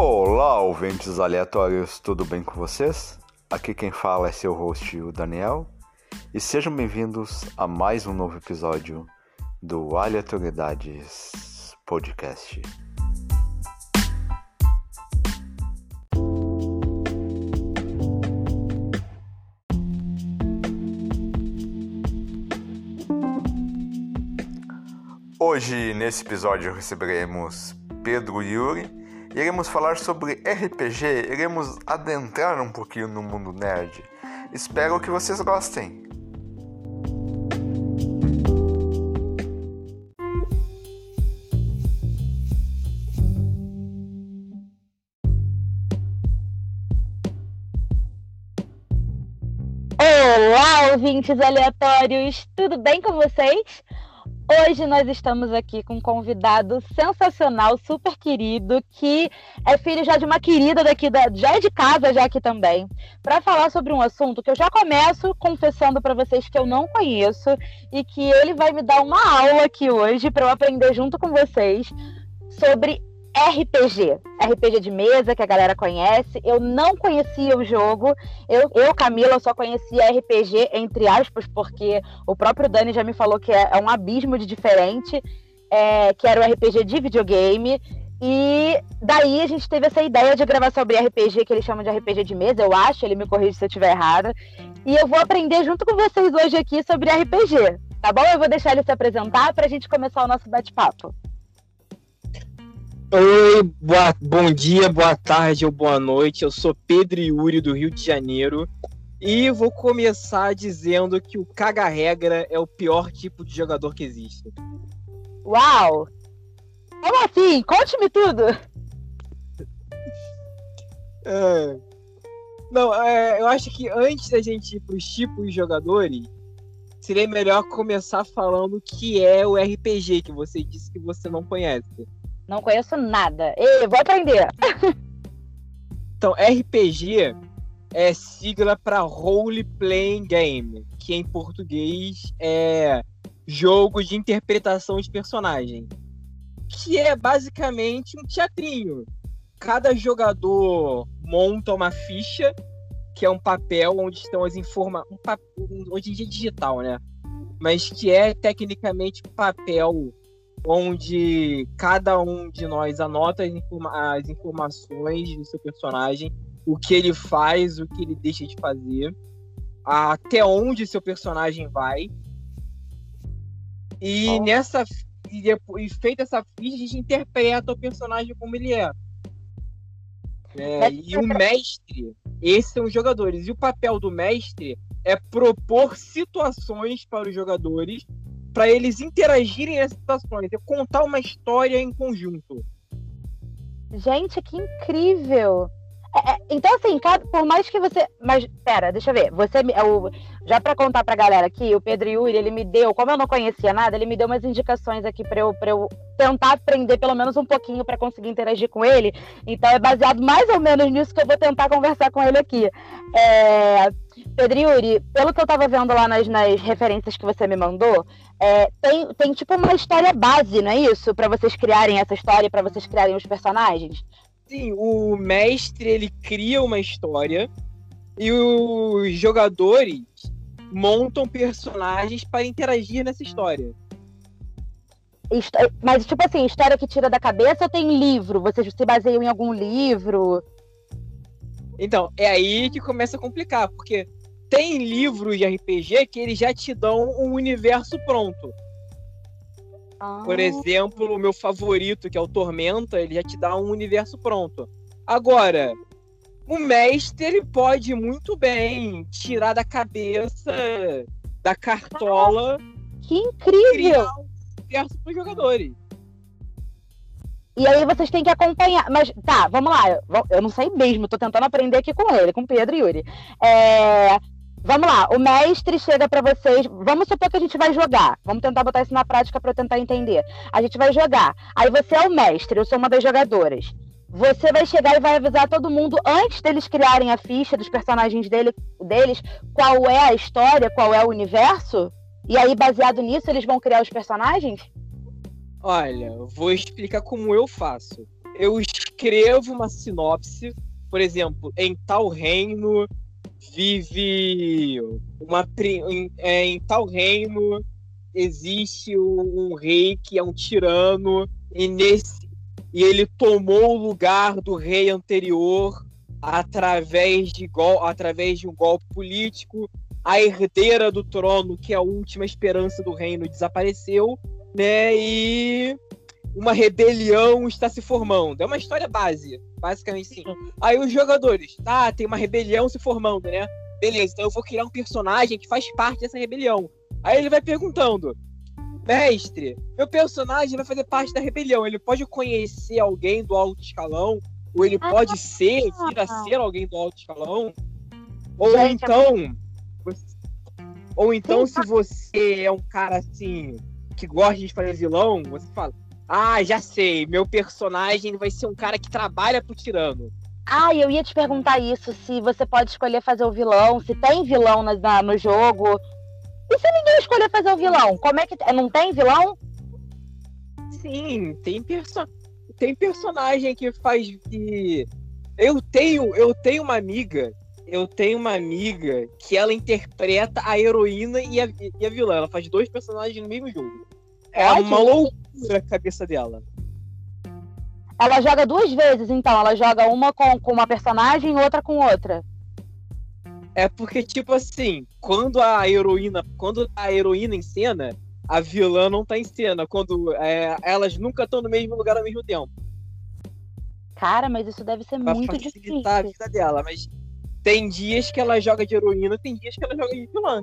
Olá, ouvintes aleatórios, tudo bem com vocês? Aqui quem fala é seu host, o Daniel, e sejam bem-vindos a mais um novo episódio do Aleatoriedades Podcast. Hoje, nesse episódio, receberemos Pedro Yuri iremos falar sobre RPG, iremos adentrar um pouquinho no mundo nerd. Espero que vocês gostem. Olá, ouvintes aleatórios! Tudo bem com vocês? Hoje nós estamos aqui com um convidado sensacional, super querido, que é filho já de uma querida daqui, da, já é de casa já aqui também, para falar sobre um assunto que eu já começo confessando para vocês que eu não conheço e que ele vai me dar uma aula aqui hoje para eu aprender junto com vocês sobre RPG, RPG de mesa que a galera conhece. Eu não conhecia o jogo. Eu, eu Camila, só conhecia RPG entre aspas, porque o próprio Dani já me falou que é, é um abismo de diferente, é, que era o RPG de videogame. E daí a gente teve essa ideia de gravar sobre RPG, que eles chamam de RPG de mesa, eu acho, ele me corrige se eu estiver errada. E eu vou aprender junto com vocês hoje aqui sobre RPG, tá bom? Eu vou deixar ele se apresentar para a gente começar o nosso bate-papo. Oi, boa, bom dia, boa tarde ou boa noite. Eu sou Pedro Yuri do Rio de Janeiro e vou começar dizendo que o caga-regra é o pior tipo de jogador que existe. Uau! Como assim? Conte-me tudo! É... Não, é, eu acho que antes da gente ir para os tipos de jogadores, seria melhor começar falando o que é o RPG, que você disse que você não conhece. Não conheço nada. Ei, vou aprender. Então, RPG é sigla para Role Playing Game, que em português é jogo de interpretação de personagem, que é basicamente um teatrinho. Cada jogador monta uma ficha, que é um papel onde estão as informações, um pap... hoje em dia é digital, né? Mas que é tecnicamente papel onde cada um de nós anota as, informa as, informações do seu personagem, o que ele faz, o que ele deixa de fazer, até onde seu personagem vai. E oh. nessa e, e feita essa ficha, a gente interpreta o personagem como ele é. é e o mestre, esses são os jogadores. E o papel do mestre é propor situações para os jogadores para eles interagirem nessas situações, é contar uma história em conjunto. Gente, que incrível! É, é, então, assim, por mais que você. Mas, pera, deixa eu ver. Você, eu, já para contar pra galera aqui, o Pedro Yuri, ele me deu, como eu não conhecia nada, ele me deu umas indicações aqui para eu, pra eu tentar aprender pelo menos um pouquinho para conseguir interagir com ele. Então, é baseado mais ou menos nisso que eu vou tentar conversar com ele aqui. É, Pedro Yuri, pelo que eu tava vendo lá nas, nas referências que você me mandou, é, tem, tem tipo uma história base, não é isso? para vocês criarem essa história, para vocês criarem os personagens? Sim, o mestre ele cria uma história e os jogadores montam personagens para interagir nessa história. Mas, tipo assim, história que tira da cabeça ou tem livro? Vocês se baseiam em algum livro? Então, é aí que começa a complicar, porque tem livros de RPG que eles já te dão um universo pronto. Ah. Por exemplo, o meu favorito, que é o Tormenta, ele já te dá um universo pronto. Agora, o mestre ele pode muito bem tirar da cabeça, da cartola. Que incrível! um universo para os jogadores. E aí vocês têm que acompanhar. Mas tá, vamos lá. Eu não sei mesmo, tô tentando aprender aqui com ele, com Pedro e Yuri. É, Vamos lá, o mestre chega para vocês. Vamos supor que a gente vai jogar. Vamos tentar botar isso na prática para eu tentar entender. A gente vai jogar. Aí você é o mestre, eu sou uma das jogadoras. Você vai chegar e vai avisar todo mundo antes deles criarem a ficha dos personagens dele, deles, qual é a história, qual é o universo? E aí, baseado nisso, eles vão criar os personagens? Olha, vou explicar como eu faço. eu escrevo uma sinopse, por exemplo, em tal reino vive uma em, é, em tal reino existe um, um, rei que é um tirano e nesse e ele tomou o lugar do rei anterior através de gol, através de um golpe político. A herdeira do trono que é a última esperança do reino desapareceu né e uma rebelião está se formando. É uma história base, basicamente sim. Aí os jogadores, tá, tem uma rebelião se formando, né? Beleza, então eu vou criar um personagem que faz parte dessa rebelião. Aí ele vai perguntando: Mestre, meu personagem vai fazer parte da rebelião. Ele pode conhecer alguém do alto escalão? Ou ele ah, pode ser, vir a ser alguém do alto escalão? Ou Gente, então. É... Ou então, se você é um cara assim que gosta de fazer vilão, você fala: Ah, já sei, meu personagem vai ser um cara que trabalha pro tirano. Ah, eu ia te perguntar isso, se você pode escolher fazer o vilão, se tem vilão na, na, no jogo. E se ninguém escolher fazer o vilão? Como é que. Não tem vilão? Sim, tem, perso... tem personagem que faz de. Eu tenho, eu tenho uma amiga. Eu tenho uma amiga que ela interpreta a heroína e a, e a vilã. Ela faz dois personagens no mesmo jogo. É uma loucura a cabeça dela. Ela joga duas vezes, então. Ela joga uma com, com uma personagem e outra com outra. É porque, tipo assim, quando a heroína. Quando a heroína em cena, a vilã não tá em cena. Quando é, elas nunca estão no mesmo lugar ao mesmo tempo. Cara, mas isso deve ser pra muito difícil. a vida dela, mas tem dias que ela joga de heroína, tem dias que ela joga de vilã.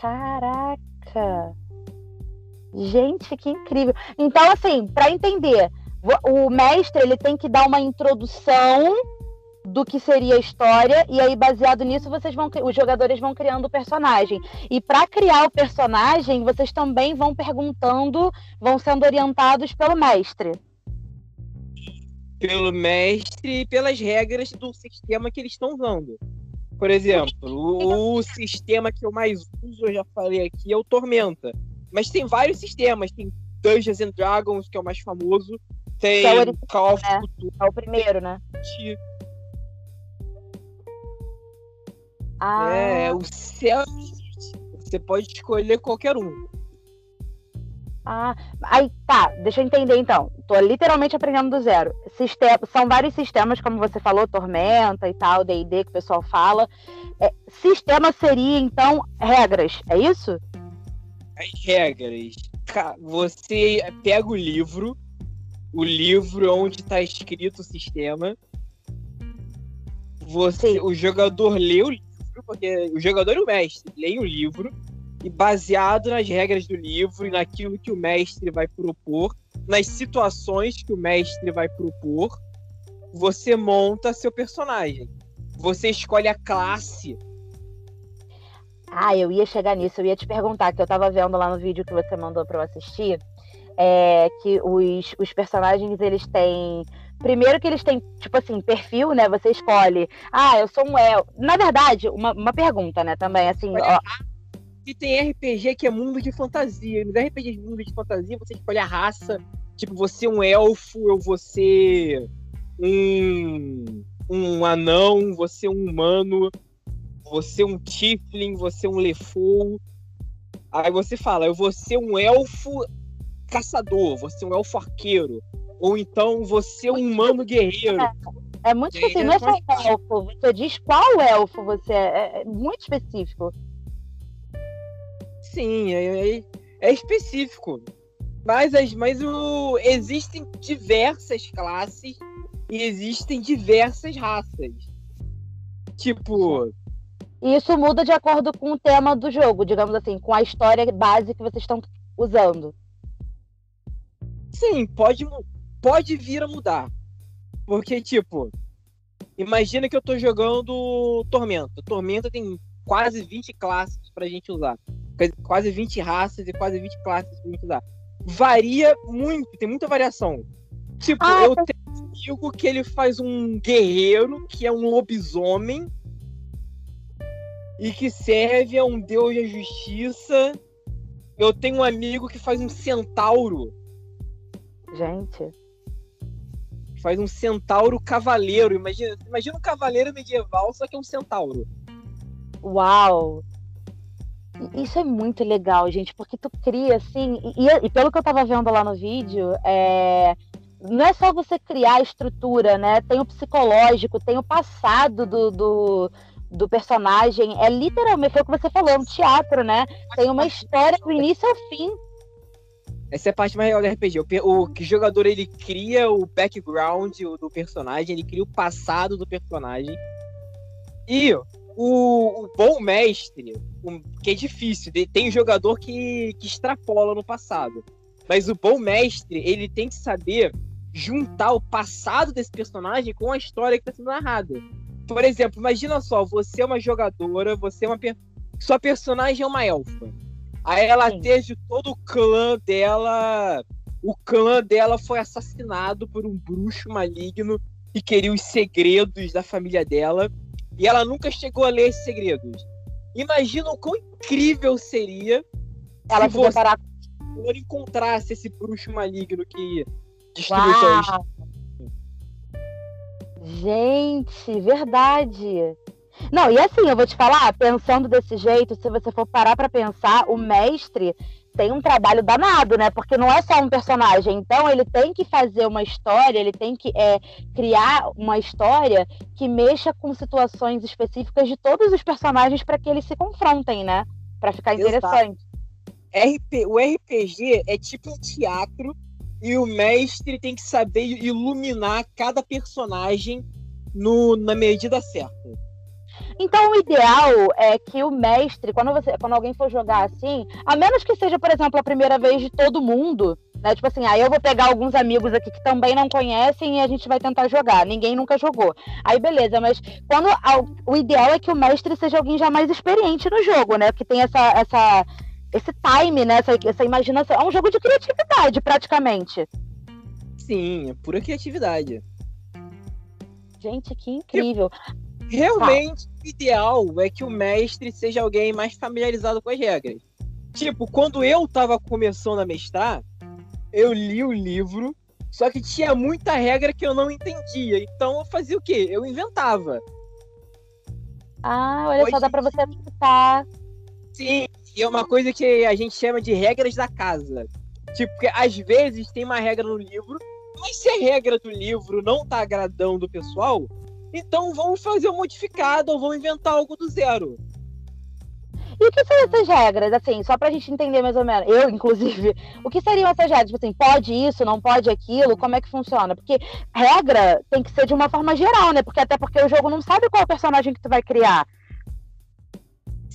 Caraca! Gente, que incrível. Então, assim, para entender, o mestre ele tem que dar uma introdução do que seria a história e aí baseado nisso vocês vão os jogadores vão criando o personagem. E para criar o personagem vocês também vão perguntando vão sendo orientados pelo mestre. Pelo mestre e pelas regras do sistema que eles estão usando. Por exemplo o, sistema que eu mais uso eu já falei aqui é o tormenta mas tem vários sistemas tem Dungeons and Dragons que é o mais famoso tem é o Call of né? É o primeiro, né? Ah. É, o céu. Você pode escolher qualquer um. Ah, aí tá, deixa eu entender então. Tô literalmente aprendendo do zero. Sistema, são vários sistemas, como você falou, Tormenta e tal, DD que o pessoal fala. É, sistema seria, então, regras, é isso? As regras. Você pega o livro, o livro onde está escrito o sistema. Você, o jogador lê o livro, porque o jogador e o mestre leem o livro e baseado nas regras do livro e naquilo que o mestre vai propor, nas situações que o mestre vai propor, você monta seu personagem. Você escolhe a classe. Ah, eu ia chegar nisso, eu ia te perguntar, que eu tava vendo lá no vídeo que você mandou para eu assistir é, que os, os personagens eles têm primeiro que eles têm, tipo assim, perfil, né? Você escolhe, ah, eu sou um El. Na verdade, uma, uma pergunta, né, também, assim. Ó... E tem RPG que é mundo de fantasia. Nos RPG de mundo de fantasia, você escolhe a raça. Tipo, você é um elfo, eu vou ser um, um anão, você é um humano, você é um tiefling, você é um lefou. Aí você fala, eu vou ser um elfo caçador, você é um elfo arqueiro. Ou então você é um humano guerreiro. É, é muito específico, não é só elfo. Você diz qual elfo você é. É, é muito específico. Sim, é, é, é específico. Mas, as, mas o, existem diversas classes e existem diversas raças. Tipo. E isso muda de acordo com o tema do jogo, digamos assim, com a história base que vocês estão usando. Sim, pode, pode vir a mudar. Porque, tipo, imagina que eu tô jogando Tormenta. Tormenta tem quase 20 classes pra gente usar. Quase 20 raças e quase 20 classes pra gente usar. Varia muito, tem muita variação. Tipo, ah, eu tá. tenho um amigo que ele faz um guerreiro, que é um lobisomem, e que serve a um deus da justiça. Eu tenho um amigo que faz um centauro, Gente. faz um centauro cavaleiro. Imagina, imagina um cavaleiro medieval, só que é um centauro. Uau! Isso é muito legal, gente, porque tu cria assim, e, e pelo que eu tava vendo lá no vídeo, é, não é só você criar a estrutura, né? Tem o psicológico, tem o passado do, do, do personagem. É literalmente, foi o que você falou, é um teatro, né? Tem uma história do início ao fim. Essa é a parte mais legal do RPG. O, o jogador ele cria o background do personagem, ele cria o passado do personagem. E o, o bom mestre, o, que é difícil, tem jogador que, que extrapola no passado. Mas o bom mestre, ele tem que saber juntar o passado desse personagem com a história que está sendo narrada. Por exemplo, imagina só, você é uma jogadora, você é uma. Sua personagem é uma elfa. Aí ela Sim. teve todo o clã dela. O clã dela foi assassinado por um bruxo maligno que queria os segredos da família dela. E ela nunca chegou a ler esses segredos. Imagina o quão incrível seria ela se você encontrasse esse bruxo maligno que destruiu sua Gente, verdade. Não, e assim, eu vou te falar, pensando desse jeito, se você for parar para pensar, o mestre tem um trabalho danado, né? Porque não é só um personagem. Então, ele tem que fazer uma história, ele tem que é, criar uma história que mexa com situações específicas de todos os personagens para que eles se confrontem, né? Para ficar interessante. RP, o RPG é tipo um teatro e o mestre tem que saber iluminar cada personagem no, na medida certa. Então, o ideal é que o mestre, quando, você, quando alguém for jogar assim, a menos que seja, por exemplo, a primeira vez de todo mundo, né? Tipo assim, aí eu vou pegar alguns amigos aqui que também não conhecem e a gente vai tentar jogar. Ninguém nunca jogou. Aí beleza, mas quando o ideal é que o mestre seja alguém já mais experiente no jogo, né? Que tem essa, essa esse time, né? Essa, essa imaginação. É um jogo de criatividade, praticamente. Sim, é pura criatividade. Gente, que incrível. Realmente, o ideal é que o mestre seja alguém mais familiarizado com as regras. Tipo, quando eu tava começando a mestrar, eu li o livro, só que tinha muita regra que eu não entendia. Então eu fazia o quê? Eu inventava. Ah, olha Hoje... só, dá pra você adaptar. Sim, e é uma coisa que a gente chama de regras da casa. Tipo, porque às vezes tem uma regra no livro, mas se a regra do livro não tá agradando o pessoal, então vamos fazer um modificado ou vamos inventar algo do zero. E o que são essas regras, assim, só pra gente entender mais ou menos, eu, inclusive, o que seriam essas regras? Tipo assim, pode isso, não pode aquilo, como é que funciona? Porque regra tem que ser de uma forma geral, né? Porque até porque o jogo não sabe qual é personagem que tu vai criar.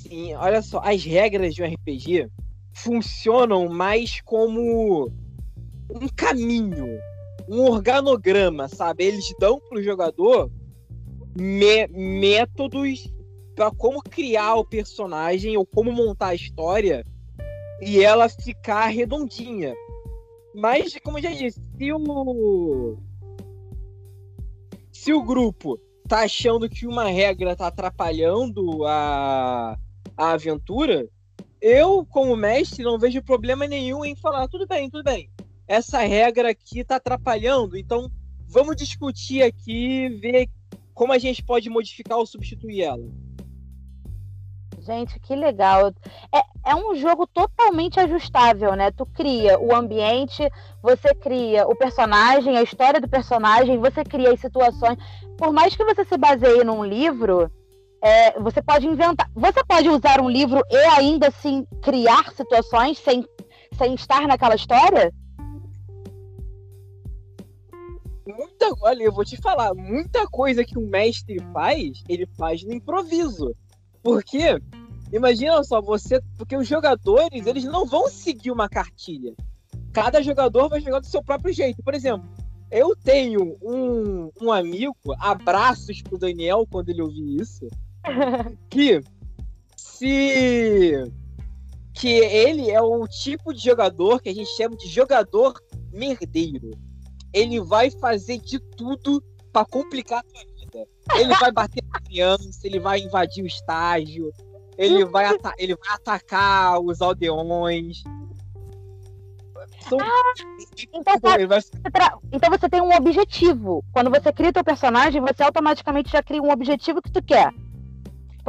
Sim, olha só, as regras de um RPG funcionam mais como um caminho, um organograma, sabe? Eles dão pro jogador me métodos para como criar o personagem ou como montar a história e ela ficar redondinha. Mas, como eu já disse, se o se o grupo tá achando que uma regra tá atrapalhando a a aventura, eu, como mestre, não vejo problema nenhum em falar: tudo bem, tudo bem. Essa regra aqui está atrapalhando, então vamos discutir aqui, ver como a gente pode modificar ou substituir ela. Gente, que legal. É, é um jogo totalmente ajustável, né? Tu cria o ambiente, você cria o personagem, a história do personagem, você cria as situações. Por mais que você se baseie num livro, é, você pode inventar. Você pode usar um livro e ainda assim criar situações sem, sem estar naquela história? Muita, olha, eu vou te falar, muita coisa que o mestre faz, ele faz no improviso. Porque, imagina só, você. Porque os jogadores, eles não vão seguir uma cartilha. Cada jogador vai jogar do seu próprio jeito. Por exemplo, eu tenho um, um amigo, abraços pro Daniel quando ele ouvir isso que se que ele é o tipo de jogador que a gente chama de jogador merdeiro. Ele vai fazer de tudo para complicar a sua vida. Ele vai bater na criança, ele vai invadir o estágio, ele vai, ele vai atacar os aldeões. São... Ah, então, tá, vai... então você tem um objetivo. Quando você cria teu personagem, você automaticamente já cria um objetivo que tu quer.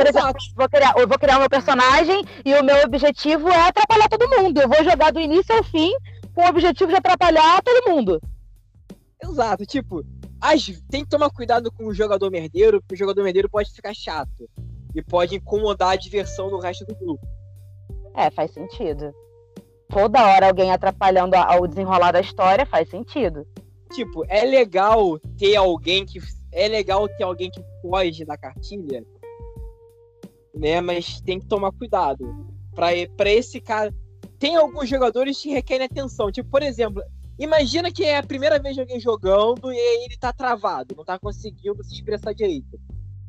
Por exemplo, vou criar, eu vou criar o meu personagem e o meu objetivo é atrapalhar todo mundo. Eu vou jogar do início ao fim com o objetivo de atrapalhar todo mundo. Exato, tipo, as... tem que tomar cuidado com o jogador merdeiro, porque o jogador merdeiro pode ficar chato. E pode incomodar a diversão do resto do grupo. É, faz sentido. Toda hora alguém atrapalhando o desenrolar da história faz sentido. Tipo, é legal ter alguém que. É legal ter alguém que foge da cartilha. Né? Mas tem que tomar cuidado. Pra esse cara. Tem alguns jogadores que requerem atenção. Tipo, por exemplo, imagina que é a primeira vez de alguém jogando e ele tá travado, não tá conseguindo se expressar direito.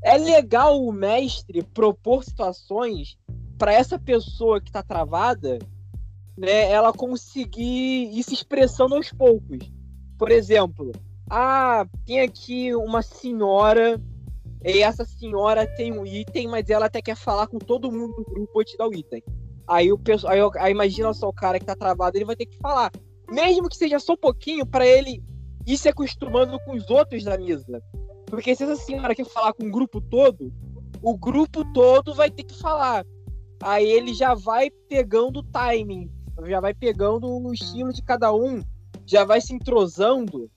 É legal o mestre propor situações pra essa pessoa que tá travada, né, ela conseguir ir se expressando aos poucos. Por exemplo, ah, tem aqui uma senhora e essa senhora tem um item, mas ela até quer falar com todo mundo do grupo antes de dar o item. Aí o pessoal, aí, aí imagina só o cara que tá travado, ele vai ter que falar, mesmo que seja só um pouquinho pra ele ir se acostumando com os outros da mesa. Porque se essa senhora quer falar com o grupo todo, o grupo todo vai ter que falar. Aí ele já vai pegando o timing, já vai pegando o estilo de cada um, já vai se entrosando.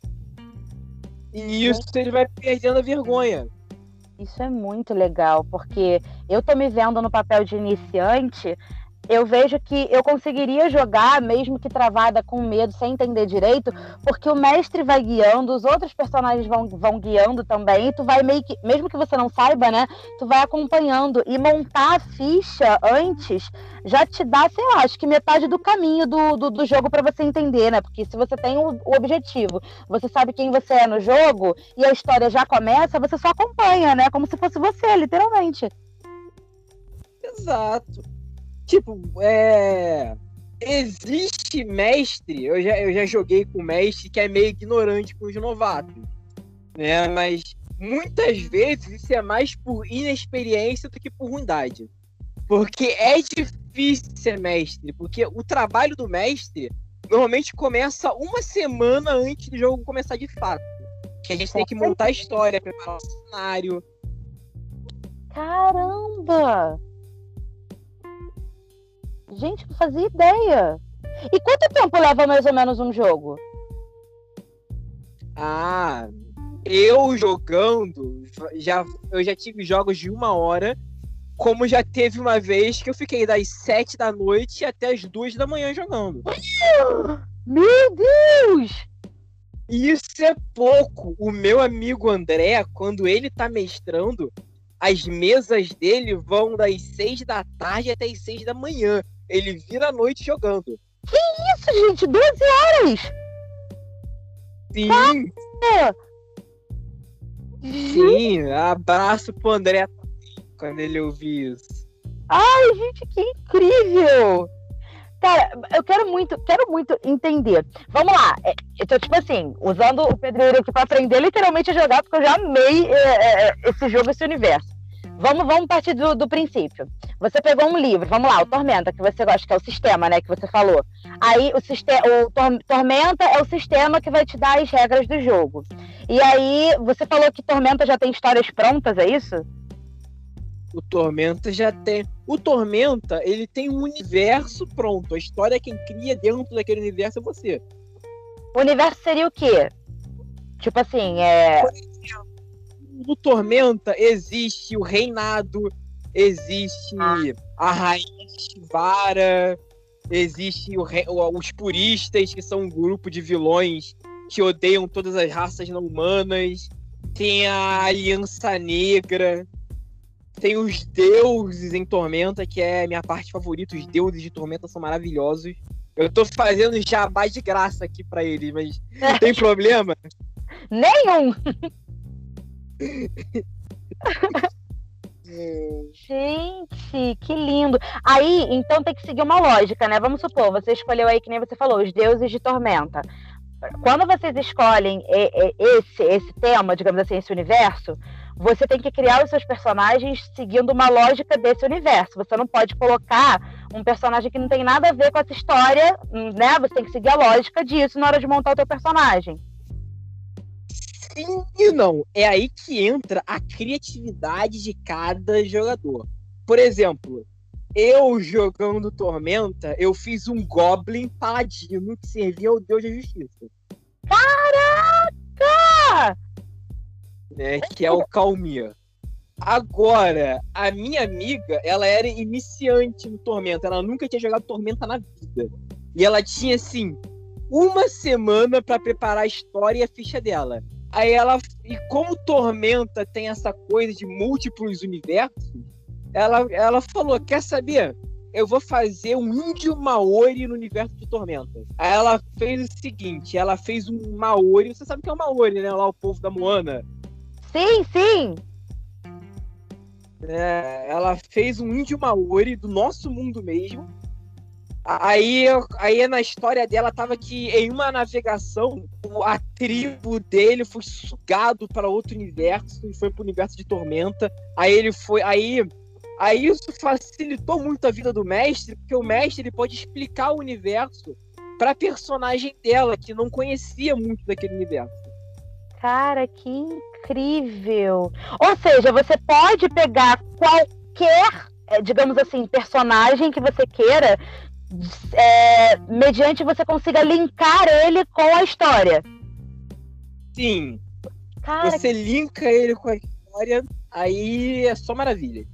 E isso ele vai perdendo a vergonha. Isso é muito legal, porque eu tô me vendo no papel de iniciante, eu vejo que eu conseguiria jogar, mesmo que travada com medo, sem entender direito, porque o mestre vai guiando, os outros personagens vão, vão guiando também, e tu vai meio que, mesmo que você não saiba, né, tu vai acompanhando, e montar a ficha antes já te dá, sei lá, acho que metade do caminho do, do, do jogo para você entender, né, porque se você tem o, o objetivo, você sabe quem você é no jogo, e a história já começa, você só acompanha, né, como se fosse você, literalmente. Exato. Tipo, é. Existe mestre, eu já, eu já joguei com mestre que é meio ignorante com os novatos. Né? Mas muitas vezes isso é mais por inexperiência do que por ruindade. Porque é difícil ser mestre, porque o trabalho do mestre normalmente começa uma semana antes do jogo começar de fato. Que a gente tem que montar a história, preparar o cenário. Caramba! Gente, não fazia ideia. E quanto tempo leva mais ou menos um jogo? Ah, eu jogando, já, eu já tive jogos de uma hora, como já teve uma vez que eu fiquei das sete da noite até as duas da manhã jogando. Meu Deus! Isso é pouco. O meu amigo André, quando ele tá mestrando, as mesas dele vão das seis da tarde até as seis da manhã. Ele vira a noite jogando. Isso, gente, 12 horas! Sim, É. sim. Abraço pro André quando ele ouvir isso. Ai, gente, que incrível! Cara, eu quero muito, quero muito entender. Vamos lá. É, Eu tô, tipo assim, usando o pedreiro aqui pra aprender literalmente a jogar, porque eu já amei é, é, esse jogo, esse universo. Vamos, vamos partir do, do princípio. Você pegou um livro, vamos lá, o Tormenta, que você gosta, que é o sistema, né, que você falou. Aí o, sistema, o Tor- Tormenta é o sistema que vai te dar as regras do jogo. E aí, você falou que Tormenta já tem histórias prontas, é isso? O Tormenta já tem. O Tormenta, ele tem um universo pronto. A história quem cria dentro daquele universo é você. O universo seria o quê? Tipo assim, é. No Tormenta existe o reinado, existe a rainha Shivara, existe o os puristas, que são um grupo de vilões que odeiam todas as raças não humanas. Tem a Aliança Negra. Tem os deuses em Tormenta, que é a minha parte favorita. Os deuses de Tormenta são maravilhosos. Eu tô fazendo jabá de graça aqui pra eles, mas não tem problema. Nenhum! Gente, que lindo. Aí, então tem que seguir uma lógica, né? Vamos supor, você escolheu aí, que nem você falou, os deuses de tormenta. Quando vocês escolhem esse, esse tema, digamos assim, esse universo, você tem que criar os seus personagens seguindo uma lógica desse universo. Você não pode colocar um personagem que não tem nada a ver com essa história, né? Você tem que seguir a lógica disso na hora de montar o teu personagem. Sim e não. É aí que entra a criatividade de cada jogador. Por exemplo, eu jogando Tormenta, eu fiz um Goblin Paladino que servia ao Deus da Justiça. Caraca! Né, que é o Calmir. Agora, a minha amiga, ela era iniciante no Tormenta. Ela nunca tinha jogado Tormenta na vida. E ela tinha, assim, uma semana para preparar a história e a ficha dela. Aí ela. E como Tormenta tem essa coisa de múltiplos universos, ela, ela falou: Quer saber? Eu vou fazer um índio Maori no universo de Tormenta. Aí ela fez o seguinte: ela fez um Maori. Você sabe o que é o Maori, né? Lá o povo da Moana. Sim, sim. É, ela fez um índio Maori do nosso mundo mesmo. Aí, aí na história dela tava que em uma navegação a tribo dele foi sugado para outro universo e foi para o universo de Tormenta. Aí ele foi, aí Aí isso facilitou muito a vida do mestre, porque o mestre ele pode explicar o universo para personagem dela que não conhecia muito daquele universo. Cara, que incrível! Ou seja, você pode pegar qualquer, eh, digamos assim, personagem que você queira, é, mediante você consiga linkar ele com a história. Sim. Cara, você linka ele com a história, aí é só maravilha.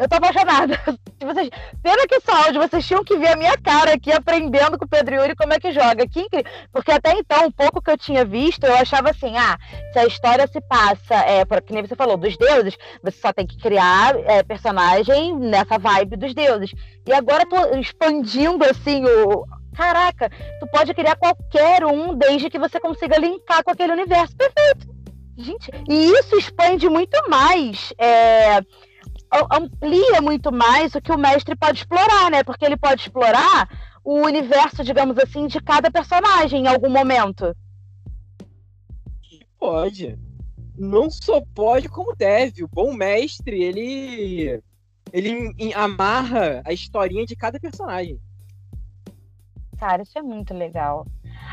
Eu tô apaixonada. Vocês, pena que esse áudio, vocês tinham que ver a minha cara aqui aprendendo com o Pedro Yuri como é que joga. Que Porque até então, um pouco que eu tinha visto, eu achava assim: ah, se a história se passa, é, que nem você falou, dos deuses, você só tem que criar é, personagem nessa vibe dos deuses. E agora tô expandindo assim o. Caraca, tu pode criar qualquer um desde que você consiga linkar com aquele universo. Perfeito. Gente, e isso expande muito mais. É amplia muito mais o que o mestre pode explorar, né? Porque ele pode explorar o universo, digamos assim, de cada personagem em algum momento. Pode. Não só pode, como deve. O bom mestre, ele. Ele amarra a historinha de cada personagem. Cara, isso é muito legal.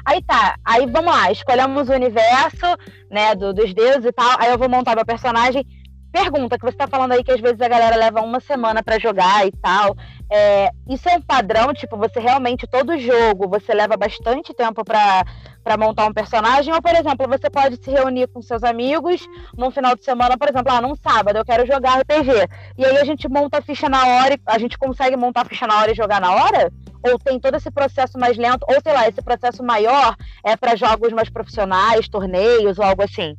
Aí tá, aí vamos lá, escolhemos o universo, né, do, dos deuses e tal. Aí eu vou montar meu personagem pergunta que você está falando aí que às vezes a galera leva uma semana para jogar e tal. É, isso é um padrão, tipo, você realmente, todo jogo, você leva bastante tempo para montar um personagem, ou, por exemplo, você pode se reunir com seus amigos num final de semana, por exemplo, ah, num sábado, eu quero jogar RPG. E aí a gente monta a ficha na hora, a gente consegue montar a ficha na hora e jogar na hora? Ou tem todo esse processo mais lento, ou sei lá, esse processo maior é para jogos mais profissionais, torneios ou algo assim?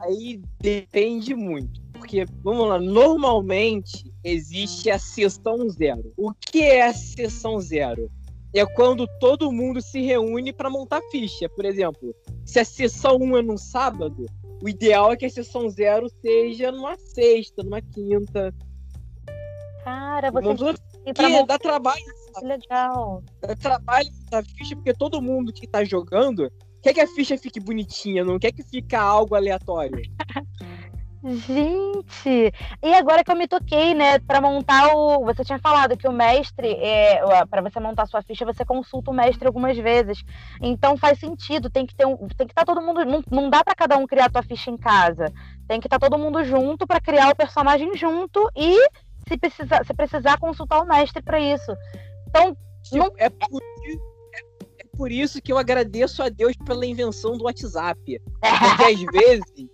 Aí depende muito. Porque, vamos lá, normalmente existe a sessão zero. O que é a sessão zero? É quando todo mundo se reúne para montar ficha. Por exemplo, se a sessão 1 é num sábado, o ideal é que a sessão zero seja numa sexta, numa quinta. Cara, você. Montou... Que dá trabalho. Que legal. Dá trabalho montar ficha, porque todo mundo que tá jogando quer que a ficha fique bonitinha, não quer que fique algo aleatório. Gente! E agora que eu me toquei, né, para montar o. Você tinha falado que o mestre, é, para você montar sua ficha, você consulta o mestre algumas vezes. Então faz sentido, tem que ter um, tem que estar tá todo mundo. Não, não dá para cada um criar tua ficha em casa. Tem que estar tá todo mundo junto para criar o personagem junto e se precisar, se precisar consultar o mestre para isso. Então. Tipo, não... É por por isso que eu agradeço a Deus pela invenção do WhatsApp. Porque às vezes,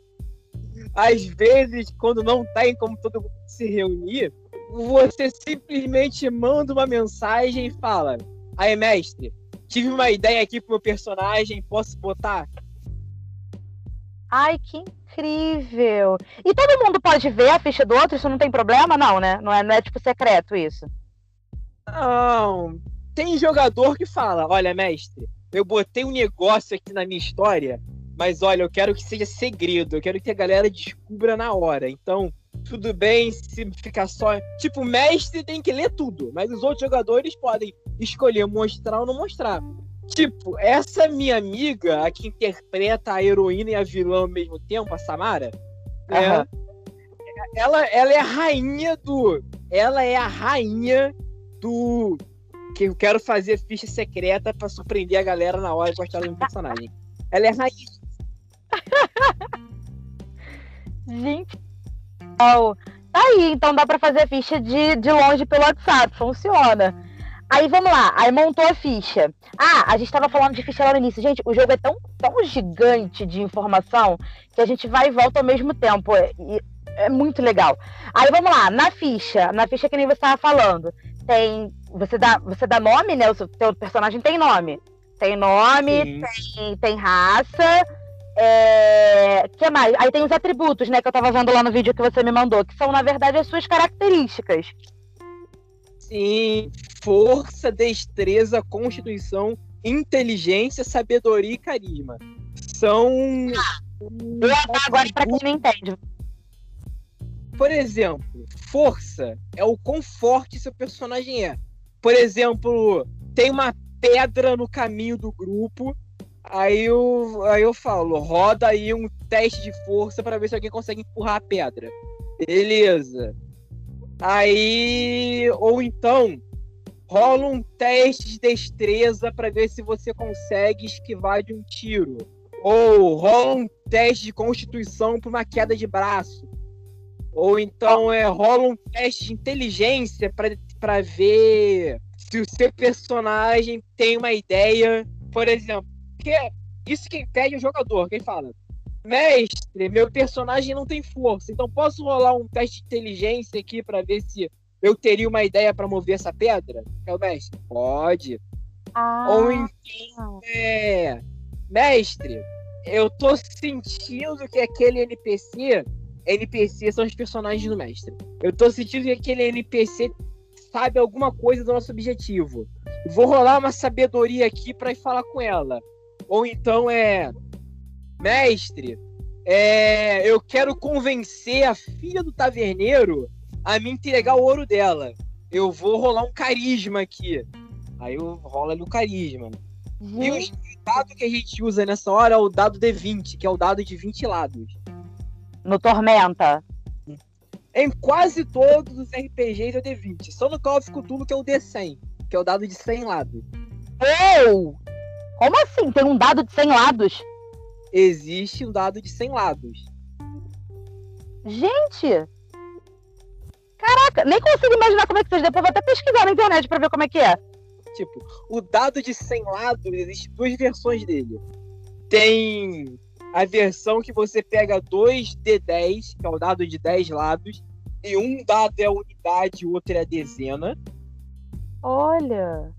às vezes, quando não tem como todo mundo se reunir, você simplesmente manda uma mensagem e fala: Aí, mestre, tive uma ideia aqui pro meu personagem, posso botar? Ai, que incrível! E todo mundo pode ver a ficha do outro? Isso não tem problema, não, né? Não é, não é tipo secreto isso? Não, tem jogador que fala: olha, mestre, eu botei um negócio aqui na minha história, mas olha, eu quero que seja segredo, eu quero que a galera descubra na hora. Então, tudo bem se ficar só. Tipo, o mestre tem que ler tudo, mas os outros jogadores podem escolher mostrar ou não mostrar. Tipo, essa minha amiga, a que interpreta a heroína e a vilã ao mesmo tempo, a Samara, é, ela, ela é a rainha do ela é a rainha do que eu quero fazer ficha secreta pra surpreender a galera na hora de gostar do personagem. Ela é rainha. Gente, oh, tá aí, então dá pra fazer ficha de, de longe pelo WhatsApp, funciona. Aí vamos lá, aí montou a ficha. Ah, a gente tava falando de ficha lá no início. Gente, o jogo é tão, tão gigante de informação que a gente vai e volta ao mesmo tempo. É, é muito legal. Aí vamos lá, na ficha, na ficha que nem você estava falando, tem. Você dá, você dá nome, né? O seu, personagem tem nome. Tem nome, tem, tem raça. É, que mais? Aí tem os atributos, né? Que eu tava vendo lá no vídeo que você me mandou, que são, na verdade, as suas características. Sim, força, destreza, constituição, inteligência, sabedoria e carisma. São. Ah, agora para quem não entende. Por exemplo, força é o quão forte seu personagem é. Por exemplo, tem uma pedra no caminho do grupo, aí eu, aí eu falo, roda aí um teste de força para ver se alguém consegue empurrar a pedra. Beleza. Aí, ou então, rola um teste de destreza para ver se você consegue esquivar de um tiro. Ou rola um teste de constituição para uma queda de braço. Ou então é, rola um teste de inteligência para ver se o seu personagem tem uma ideia. Por exemplo, que isso que pede o jogador, quem fala. Mestre, meu personagem não tem força, então posso rolar um teste de inteligência aqui para ver se eu teria uma ideia para mover essa pedra? É o mestre? Pode. Ah. Ou enfim, é, mestre, eu tô sentindo que aquele NPC NPC são os personagens do mestre. Eu tô sentindo que aquele NPC sabe alguma coisa do nosso objetivo. Vou rolar uma sabedoria aqui para ir falar com ela. Ou então é. Mestre, é, eu quero convencer a filha do taverneiro a me entregar o ouro dela. Eu vou rolar um carisma aqui. Aí eu rolo ali o carisma. Uhum. E o dado que a gente usa nessa hora é o dado D20, que é o dado de 20 lados no Tormenta? Em quase todos os RPGs é D20. Só no Call of Cthulhu que é o D100, que é o dado de 100 lados. Eu! Como assim? Tem um dado de 100 lados? Existe um dado de 100 lados. Gente! Caraca, nem consigo imaginar como é que seja. Depois vou até pesquisar na internet pra ver como é que é. Tipo, o dado de 100 lados, existem duas versões dele. Tem a versão que você pega dois D10, que é o dado de 10 lados, e um dado é a unidade e o outro é a dezena. Olha!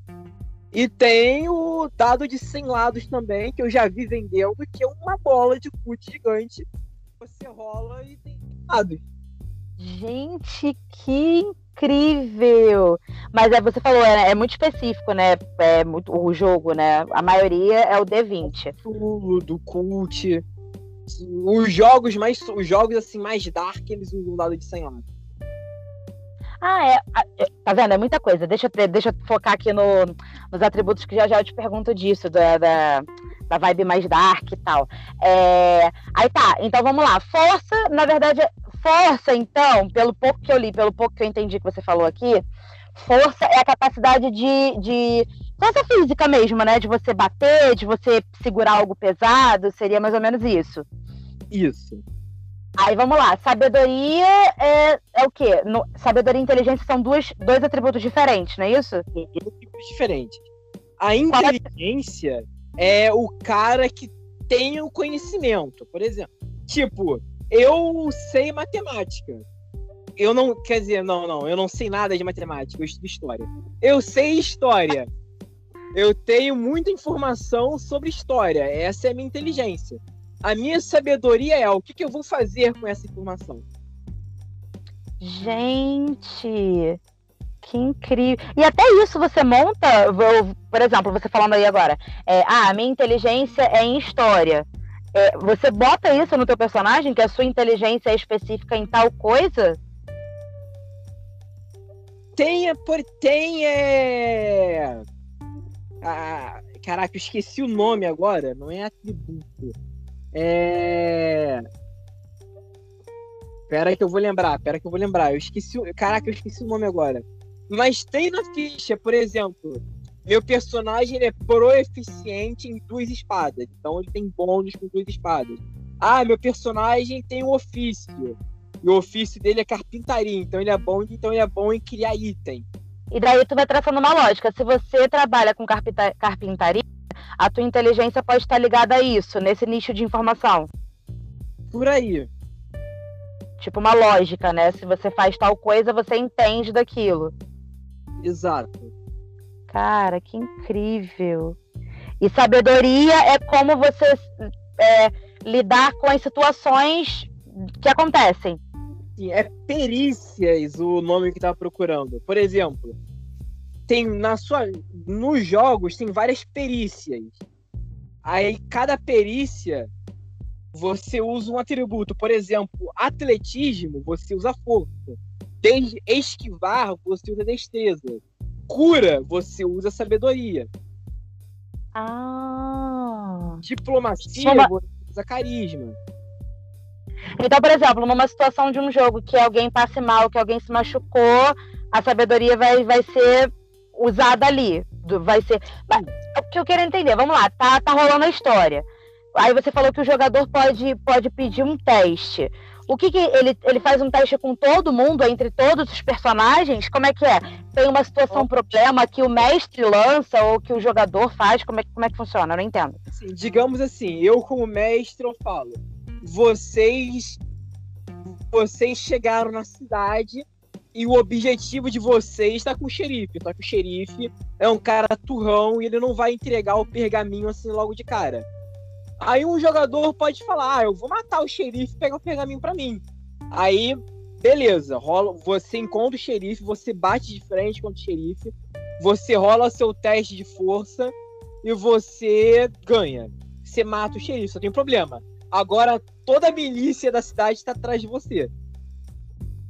E tem o dado de 100 lados também, que eu já vi vendendo, que é uma bola de fute gigante. Você rola e tem lados. Gente, que incrível! Mas é, você falou, é, é muito específico, né? É muito, o jogo, né? A maioria é o D20. Tudo, do cult. Os jogos mais. Os jogos assim mais dark, eles usam dado de 100 lados. Ah, é, é. Tá vendo? É muita coisa. Deixa, deixa eu focar aqui no, nos atributos que já já eu te pergunto disso, da, da, da vibe mais dark e tal. É, aí tá, então vamos lá. Força, na verdade, força, então, pelo pouco que eu li, pelo pouco que eu entendi que você falou aqui, força é a capacidade de, de força física mesmo, né? De você bater, de você segurar algo pesado, seria mais ou menos isso. Isso. Aí vamos lá, sabedoria é, é o quê? No, sabedoria e inteligência são duas, dois atributos diferentes, não é isso? Dois atributos diferentes. A inteligência é? é o cara que tem o conhecimento, por exemplo. Tipo, eu sei matemática. Eu não, quer dizer, não, não, eu não sei nada de matemática, eu estudo história. Eu sei história. Eu tenho muita informação sobre história. Essa é a minha inteligência. A minha sabedoria é o que, que eu vou fazer com essa informação. Gente, que incrível. E até isso você monta, por exemplo, você falando aí agora, é, ah, a minha inteligência é em história. É, você bota isso no teu personagem, que a sua inteligência é específica em tal coisa? Tem, por, tem é... Ah, caraca, eu esqueci o nome agora. Não é atributo. É... Pera que eu vou lembrar, pera que eu vou lembrar. Eu esqueci. Caraca, eu esqueci o nome agora. Mas tem na ficha, por exemplo, meu personagem é proeficiente em duas espadas. Então ele tem bônus com duas espadas. Ah, meu personagem tem um ofício. E o ofício dele é carpintaria. Então ele é bom, então ele é bom em criar item. E daí tu vai traçando uma lógica. Se você trabalha com carpinta- carpintaria, a tua inteligência pode estar ligada a isso, nesse nicho de informação. Por aí. Tipo uma lógica, né? Se você faz tal coisa, você entende daquilo. Exato. Cara, que incrível. E sabedoria é como você é, lidar com as situações que acontecem. Sim, é perícias o nome que tava procurando. Por exemplo, tem na sua nos jogos tem várias perícias. Aí cada perícia você usa um atributo. Por exemplo, atletismo você usa força. Desde esquivar você usa destreza. Cura você usa sabedoria. Ah. Diplomacia Soma- você usa carisma. Então, por exemplo, numa situação de um jogo que alguém passe mal, que alguém se machucou, a sabedoria vai, vai ser usada ali. Vai ser. Mas, o que eu quero entender, vamos lá, tá, tá rolando a história. Aí você falou que o jogador pode, pode pedir um teste. O que, que ele, ele faz um teste com todo mundo, entre todos os personagens? Como é que é? Tem uma situação, um problema que o mestre lança ou que o jogador faz? Como é, como é que funciona? Eu não entendo. Assim, digamos assim, eu como mestre eu falo, vocês vocês chegaram na cidade e o objetivo de vocês está com o xerife, só que o xerife é um cara turrão e ele não vai entregar o pergaminho assim logo de cara. Aí um jogador pode falar, ah, eu vou matar o xerife e pegar o pergaminho pra mim. Aí, beleza, rola, você encontra o xerife, você bate de frente contra o xerife, você rola seu teste de força e você ganha. Você mata o xerife, só tem um problema. Agora toda a milícia da cidade está atrás de você.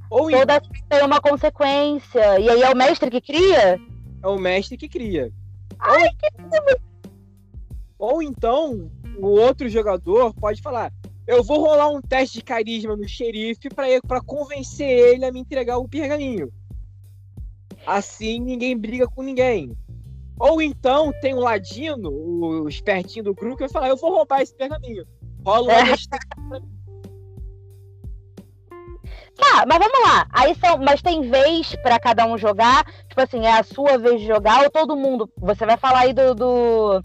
Ou então, Toda tem uma consequência. E aí é o mestre que cria? é o mestre que cria. Ai, Ou então o outro jogador pode falar: eu vou rolar um teste de carisma no xerife para convencer ele a me entregar o pergaminho. Assim ninguém briga com ninguém. Ou então tem um ladino, o espertinho do grupo, que vai falar: eu vou roubar esse pergaminho. Rola uma É. Tá, mas vamos lá. Aí são, mas tem vez pra cada um jogar. Tipo assim, é a sua vez de jogar ou todo mundo. Você vai falar aí do, do,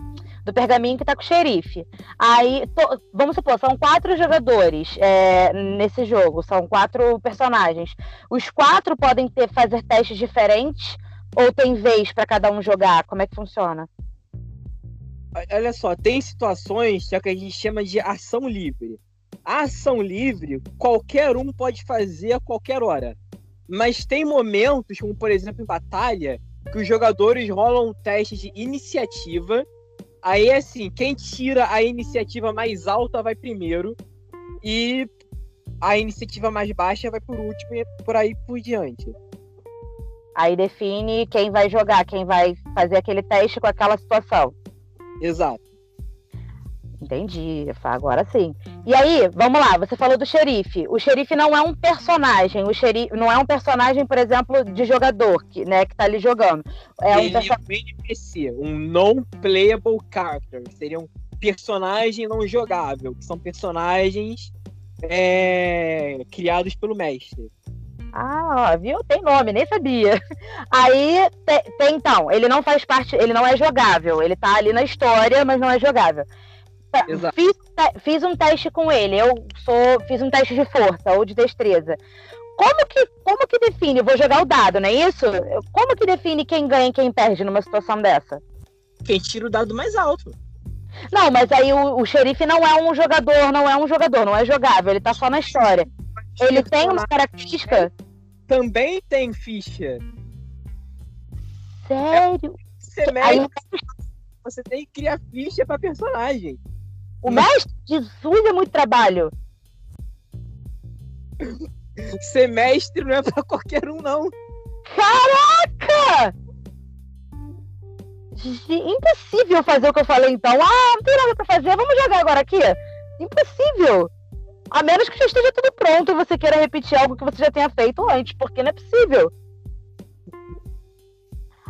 do pergaminho que tá com o xerife. Aí, to- vamos supor, são quatro jogadores é, nesse jogo, são quatro personagens. Os quatro podem ter fazer testes diferentes ou tem vez pra cada um jogar? Como é que funciona? Olha só, tem situações que é que a gente chama de ação livre. A ação livre, qualquer um pode fazer a qualquer hora. Mas tem momentos, como por exemplo em batalha, que os jogadores rolam um teste de iniciativa. Aí assim, quem tira a iniciativa mais alta vai primeiro. E a iniciativa mais baixa vai por último e por aí por diante. Aí define quem vai jogar, quem vai fazer aquele teste com aquela situação. Exato. Entendi, agora sim. E aí, vamos lá, você falou do xerife. O xerife não é um personagem, o xerife não é um personagem, por exemplo, de jogador, que, né, que tá ali jogando. É um Ele é personagem. um NPC, um non-playable character. Seria um personagem não jogável, que são personagens é, criados pelo mestre. Ah, viu? Tem nome, nem sabia. Aí te- tem, então, ele não faz parte, ele não é jogável. Ele tá ali na história, mas não é jogável. Exato. Fiz, fiz um teste com ele. Eu sou, fiz um teste de força ou de destreza. Como que, como que define? Vou jogar o dado, não é isso? Como que define quem ganha e quem perde numa situação dessa? Quem tira o dado mais alto. Não, mas aí o, o xerife não é um jogador, não é um jogador, não é jogável, ele tá só na história. Ele tem uma característica? Também tem ficha. Sério? Você, Aí você tem que criar ficha pra personagem. O mestre, Jesus, é muito trabalho. Ser mestre não é pra qualquer um, não. Caraca! Impossível fazer o que eu falei então. Ah, não tem nada pra fazer, vamos jogar agora aqui. Impossível. A menos que já esteja tudo pronto e você queira repetir algo que você já tenha feito antes, porque não é possível.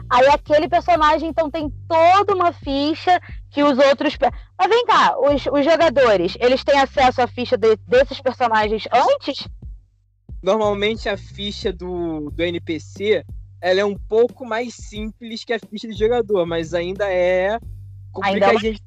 Aí aquele personagem, então, tem toda uma ficha que os outros. Mas vem cá, os, os jogadores, eles têm acesso à ficha de, desses personagens antes? Normalmente a ficha do, do NPC ela é um pouco mais simples que a ficha do jogador, mas ainda é complicadinha. Ainda...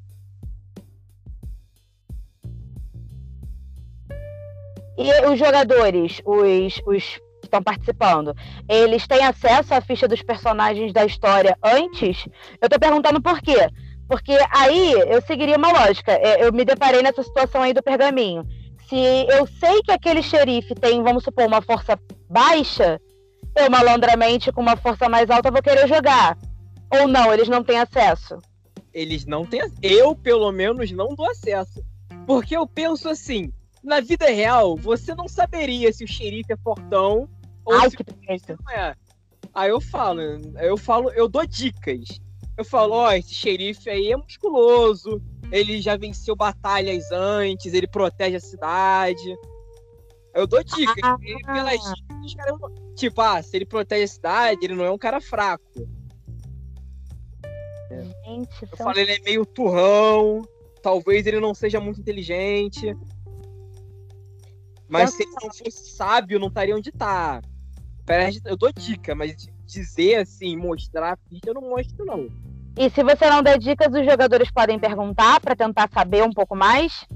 E os jogadores, os, os estão participando, eles têm acesso à ficha dos personagens da história antes? Eu tô perguntando por quê? Porque aí eu seguiria uma lógica. É, eu me deparei nessa situação aí do pergaminho. Se eu sei que aquele xerife tem, vamos supor, uma força baixa, eu malandramente com uma força mais alta vou querer jogar. Ou não, eles não têm acesso? Eles não têm. Eu, pelo menos, não dou acesso. Porque eu penso assim: na vida real, você não saberia se o xerife é fortão ou Ai, se que não é. Aí eu falo, eu falo, eu dou dicas. Eu falo, ó, oh, esse xerife aí é musculoso, ele já venceu batalhas antes, ele protege a cidade. Eu dou dicas, ah, pelas dicas, cara, tipo, ah, se ele protege a cidade, ele não é um cara fraco. Gente, eu são... falo, ele é meio turrão, talvez ele não seja muito inteligente. Mas se ele não fosse sábio, não estaria onde tá. Eu dou dica, mas dizer assim, mostrar a ficha, eu não mostro, não. E se você não der dicas, os jogadores podem perguntar para tentar saber um pouco mais?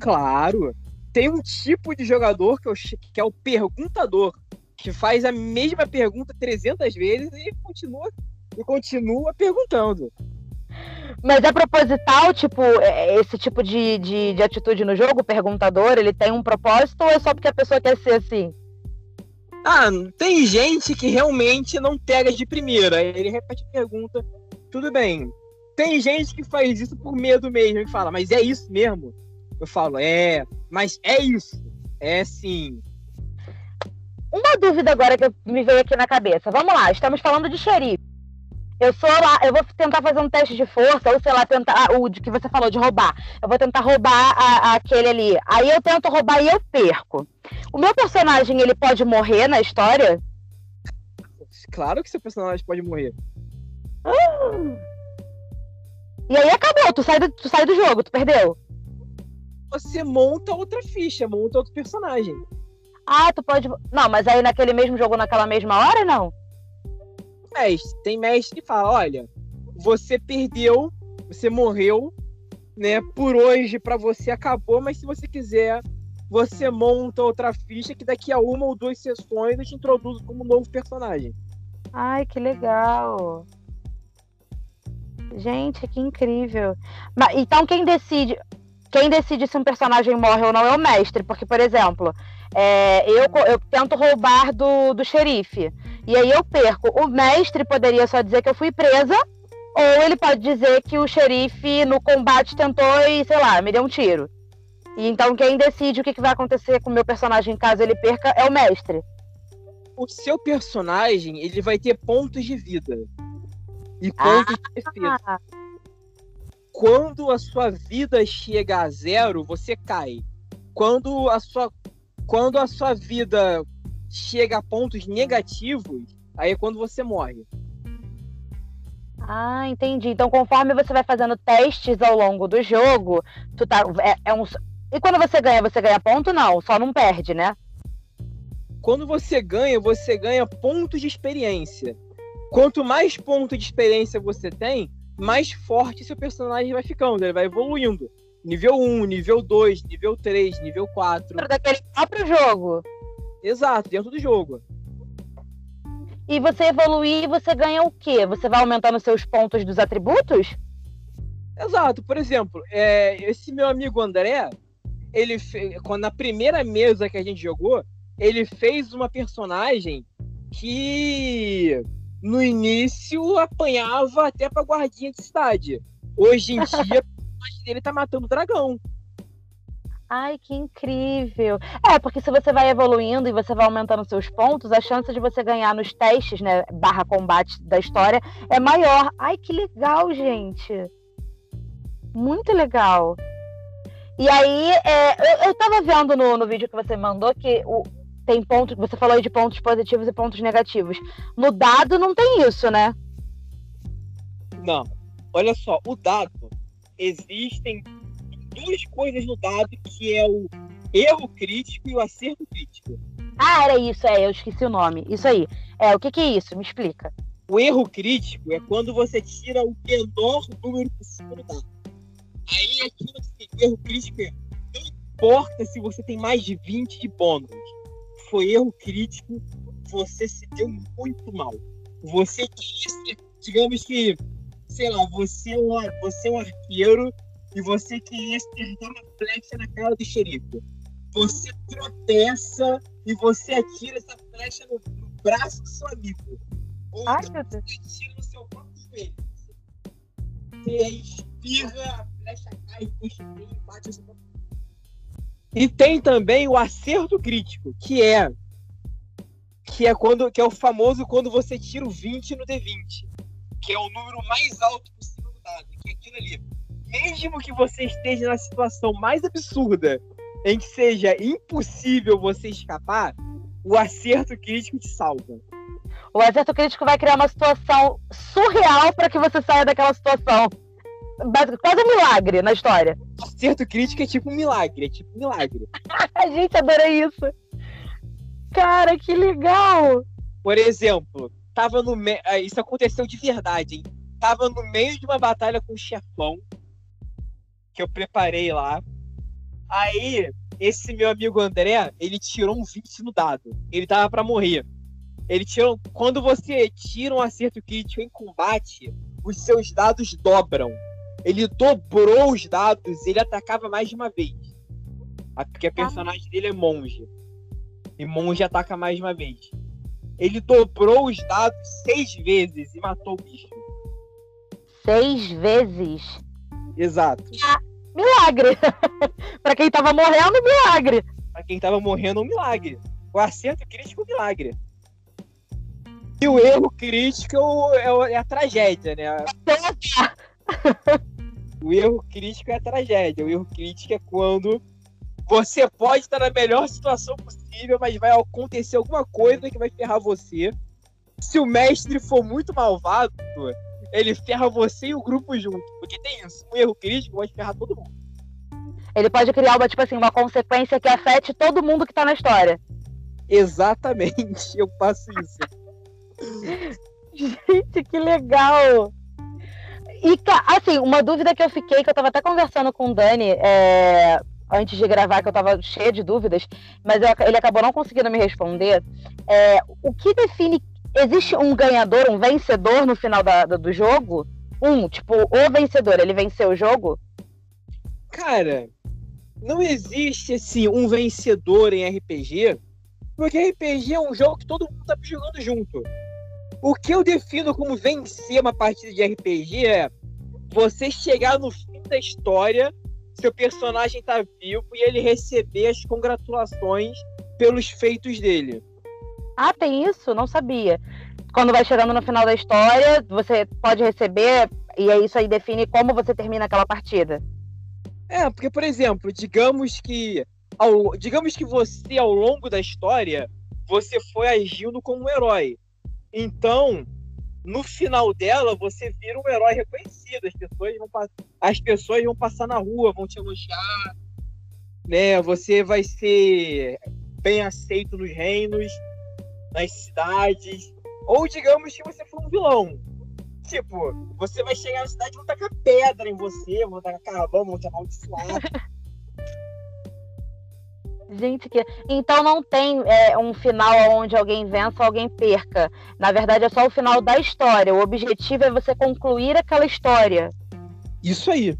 Claro. Tem um tipo de jogador que, eu, que é o perguntador, que faz a mesma pergunta 300 vezes e continua, e continua perguntando. Mas é proposital, tipo, é, esse tipo de, de, de atitude no jogo, o perguntador, ele tem um propósito ou é só porque a pessoa quer ser assim? Ah, tem gente que realmente não pega de primeira. Ele repete a pergunta, tudo bem. Tem gente que faz isso por medo mesmo e fala, mas é isso mesmo? Eu falo, é, mas é isso. É sim. Uma dúvida agora que me veio aqui na cabeça. Vamos lá, estamos falando de xerife. Eu sou lá, eu vou tentar fazer um teste de força, ou sei lá, tentar. Ah, o que você falou de roubar. Eu vou tentar roubar a, a aquele ali. Aí eu tento roubar e eu perco. O meu personagem, ele pode morrer na história? Claro que seu personagem pode morrer. Ah. E aí acabou, tu sai, do, tu sai do jogo, tu perdeu. Você monta outra ficha, monta outro personagem. Ah, tu pode. Não, mas aí naquele mesmo jogo, naquela mesma hora, não? mestre. Tem mestre que fala: olha, você perdeu, você morreu, né? Por hoje para você acabou, mas se você quiser, você monta outra ficha que daqui a uma ou duas sessões eu te introduzo como novo personagem. Ai, que legal. Gente, que incrível. Mas, então quem decide, quem decide se um personagem morre ou não é o mestre, porque, por exemplo, é, eu, eu tento roubar do, do xerife. E aí eu perco. O mestre poderia só dizer que eu fui presa, ou ele pode dizer que o xerife no combate tentou e, sei lá, me deu um tiro. E então quem decide o que, vai acontecer com o meu personagem caso ele perca é o mestre. O seu personagem, ele vai ter pontos de vida. E pontos ah, de defesa. Quando a sua vida chega a zero, você cai. Quando a sua, quando a sua vida chega a pontos negativos, aí é quando você morre. Ah, entendi. Então, conforme você vai fazendo testes ao longo do jogo, tu tá. É, é um... E quando você ganha, você ganha ponto? Não, só não perde, né? Quando você ganha, você ganha pontos de experiência. Quanto mais pontos de experiência você tem, mais forte seu personagem vai ficando, ele vai evoluindo. Nível 1, nível 2, nível 3, nível 4. Daquele próprio jogo. Exato, dentro do jogo. E você evoluir, você ganha o quê? Você vai aumentando seus pontos dos atributos? Exato. Por exemplo, é, esse meu amigo André, ele quando na primeira mesa que a gente jogou, ele fez uma personagem que no início apanhava até pra guardinha de cidade. Hoje em dia, a personagem dele tá matando dragão. Ai, que incrível. É, porque se você vai evoluindo e você vai aumentando seus pontos, a chance de você ganhar nos testes, né, barra combate da história é maior. Ai, que legal, gente. Muito legal. E aí, é, eu, eu tava vendo no, no vídeo que você mandou que o, tem pontos, você falou aí de pontos positivos e pontos negativos. No dado não tem isso, né? Não. Olha só, o dado, existem duas coisas no dado que é o erro crítico e o acerto crítico. Ah, era isso, é, eu esqueci o nome. Isso aí. É, o que, que é isso? Me explica. O erro crítico é quando você tira o menor número possível do dado. Aí aquilo que erro crítico é não importa se você tem mais de 20 de bônus. Foi erro crítico, você se deu muito mal. Você digamos que, sei lá, você é um, você é um arqueiro e você queria acertar uma flecha na cara do xerife. Você tropeça e você atira essa flecha no, no braço do seu amigo. Ou Ai, você atira no seu próprio joelho. Você espirra, e E tem também o acerto crítico, que é que é quando que é o famoso quando você tira o 20 no D20, que é o número mais alto possível do dado, que é aquilo ali. Mesmo que você esteja na situação mais absurda, em que seja impossível você escapar, o acerto crítico te salva. O acerto crítico vai criar uma situação surreal para que você saia daquela situação. Quase um milagre na história. Acerto crítico é tipo um milagre, é tipo um milagre. A gente adorei isso. Cara, que legal! Por exemplo, tava no meio. Isso aconteceu de verdade, hein? Tava no meio de uma batalha com o chefão que eu preparei lá. Aí, esse meu amigo André, ele tirou um 20 no dado. Ele tava pra morrer. Ele tirou. Quando você tira um acerto crítico em combate, os seus dados dobram. Ele dobrou os dados, ele atacava mais de uma vez. Ah, Porque a personagem dele é monge. E monge ataca mais de uma vez. Ele dobrou os dados seis vezes e matou o bicho. Seis vezes. Exato. Milagre! pra quem tava morrendo, milagre! Pra quem tava morrendo, um milagre. O acerto crítico é um milagre. E o erro crítico é, é é a tragédia, né? O erro crítico é a tragédia. O erro crítico é quando você pode estar na melhor situação possível, mas vai acontecer alguma coisa que vai ferrar você. Se o mestre for muito malvado, ele ferra você e o grupo junto. Porque tem isso. Um erro crítico pode ferrar todo mundo. Ele pode criar uma, tipo assim, uma consequência que afete todo mundo que tá na história. Exatamente. Eu faço isso. Gente, que legal! E, assim, uma dúvida que eu fiquei, que eu tava até conversando com o Dani é, antes de gravar, que eu tava cheia de dúvidas, mas eu- ele acabou não conseguindo me responder. É, o que define. Existe um ganhador, um vencedor no final da- da- do jogo? Um, tipo, o vencedor, ele venceu o jogo? Cara, não existe assim um vencedor em RPG, porque RPG é um jogo que todo mundo tá jogando junto. O que eu defino como vencer uma partida de RPG é você chegar no fim da história, seu personagem tá vivo e ele receber as congratulações pelos feitos dele. Ah, tem isso? Não sabia. Quando vai chegando no final da história, você pode receber, e é isso aí define como você termina aquela partida. É, porque, por exemplo, digamos que. Ao, digamos que você, ao longo da história, você foi agindo como um herói. Então, no final dela, você vira um herói reconhecido. As pessoas vão, pa- as pessoas vão passar na rua, vão te elogiar. Né? Você vai ser bem aceito nos reinos, nas cidades. Ou digamos que você for um vilão. Tipo, você vai chegar na cidade e vão tacar pedra em você, vão tacar carvão, vão te amaldiçoar. Gente, que. Então não tem é, um final onde alguém vença ou alguém perca. Na verdade, é só o final da história. O objetivo é você concluir aquela história. Isso aí.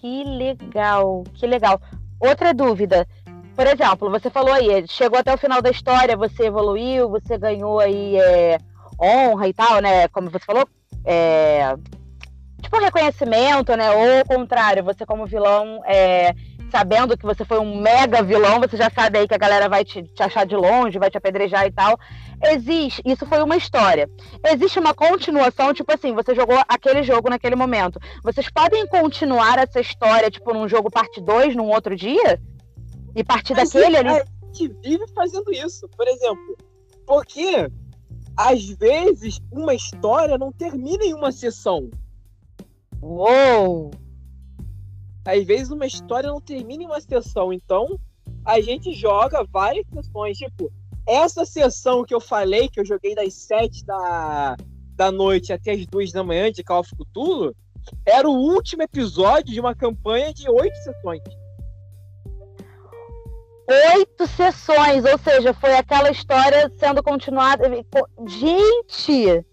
Que legal, que legal. Outra dúvida. Por exemplo, você falou aí, chegou até o final da história, você evoluiu, você ganhou aí é, honra e tal, né? Como você falou, é, tipo reconhecimento, né? Ou ao contrário, você como vilão é, sabendo que você foi um mega vilão, você já sabe aí que a galera vai te, te achar de longe, vai te apedrejar e tal. Existe, isso foi uma história. Existe uma continuação, tipo assim, você jogou aquele jogo naquele momento. Vocês podem continuar essa história, tipo, num jogo parte 2, num outro dia? E partir Mas daquele é, ali. A gente vive fazendo isso, por exemplo. Porque, às vezes, uma história não termina em uma sessão. Uou! Às vezes uma história não termina em uma sessão, então a gente joga várias sessões. Tipo, essa sessão que eu falei, que eu joguei das 7 da, da noite até as 2 da manhã de Call of Cthulhu, era o último episódio de uma campanha de oito sessões. Oito sessões, ou seja, foi aquela história sendo continuada. Gente!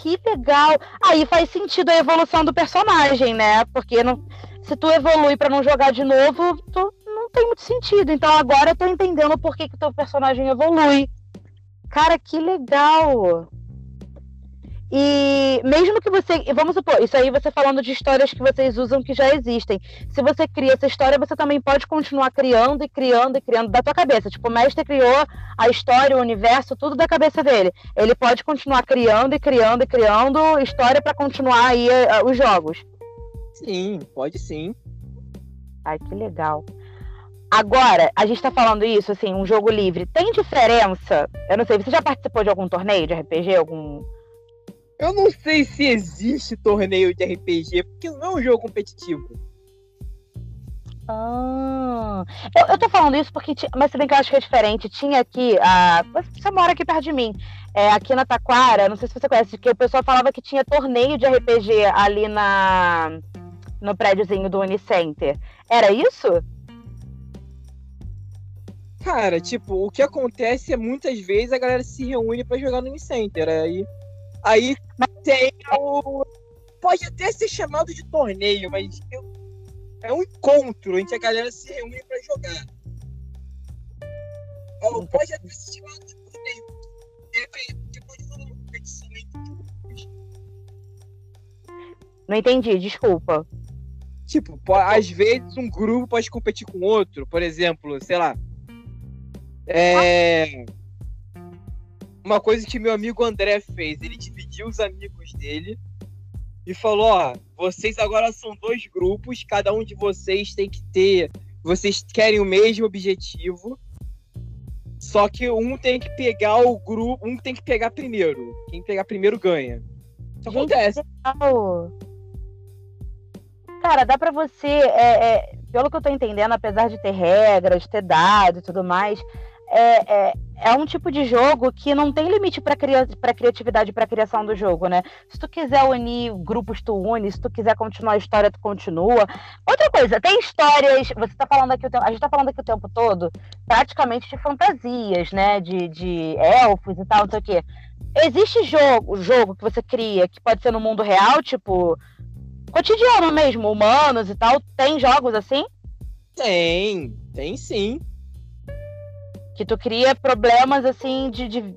Que legal! Aí faz sentido a evolução do personagem, né? Porque não, se tu evolui para não jogar de novo, tu não tem muito sentido. Então agora eu tô entendendo por que, que teu personagem evolui. Cara, que legal! E mesmo que você. Vamos supor, isso aí você falando de histórias que vocês usam que já existem. Se você cria essa história, você também pode continuar criando e criando e criando da tua cabeça. Tipo, o mestre criou a história, o universo, tudo da cabeça dele. Ele pode continuar criando e criando e criando história para continuar aí uh, os jogos. Sim, pode sim. Ai, que legal. Agora, a gente tá falando isso, assim, um jogo livre. Tem diferença? Eu não sei, você já participou de algum torneio de RPG? Algum eu não sei se existe torneio de RPG, porque não é um jogo competitivo. Ah, eu, eu tô falando isso porque, mas se bem que eu acho que é diferente. Tinha aqui, a, você mora aqui perto de mim, é, aqui na Taquara, não sei se você conhece, que o pessoal falava que tinha torneio de RPG ali na no prédiozinho do Unicenter. Era isso? Cara, tipo, o que acontece é muitas vezes a galera se reúne para jogar no Unicenter. Aí Aí tem o. Pode até ser chamado de torneio, mas eu... é um encontro entre a galera se reúne pra jogar. Ou pode até ser chamado de torneio. Depois de uma competição entre Não entendi, desculpa. Tipo, às vezes um grupo pode competir com outro, por exemplo, sei lá. É uma coisa que meu amigo André fez, ele dividiu os amigos dele e falou: ó, vocês agora são dois grupos, cada um de vocês tem que ter, vocês querem o mesmo objetivo, só que um tem que pegar o grupo, um tem que pegar primeiro. Quem pegar primeiro ganha. Isso acontece. Cara, dá pra você, é, é, pelo que eu tô entendendo, apesar de ter regras, ter dados e tudo mais, é, é, é, um tipo de jogo que não tem limite para cria criatividade para criação do jogo, né? Se tu quiser unir grupos, tu une. Se tu quiser continuar a história, tu continua. Outra coisa, tem histórias. Você tá falando aqui o tempo, a gente tá falando aqui o tempo todo, praticamente de fantasias, né? De, de elfos e tal, não sei o quê. Existe jogo, jogo que você cria que pode ser no mundo real, tipo cotidiano mesmo, humanos e tal. Tem jogos assim? Tem, tem sim. Que tu cria problemas assim de. de...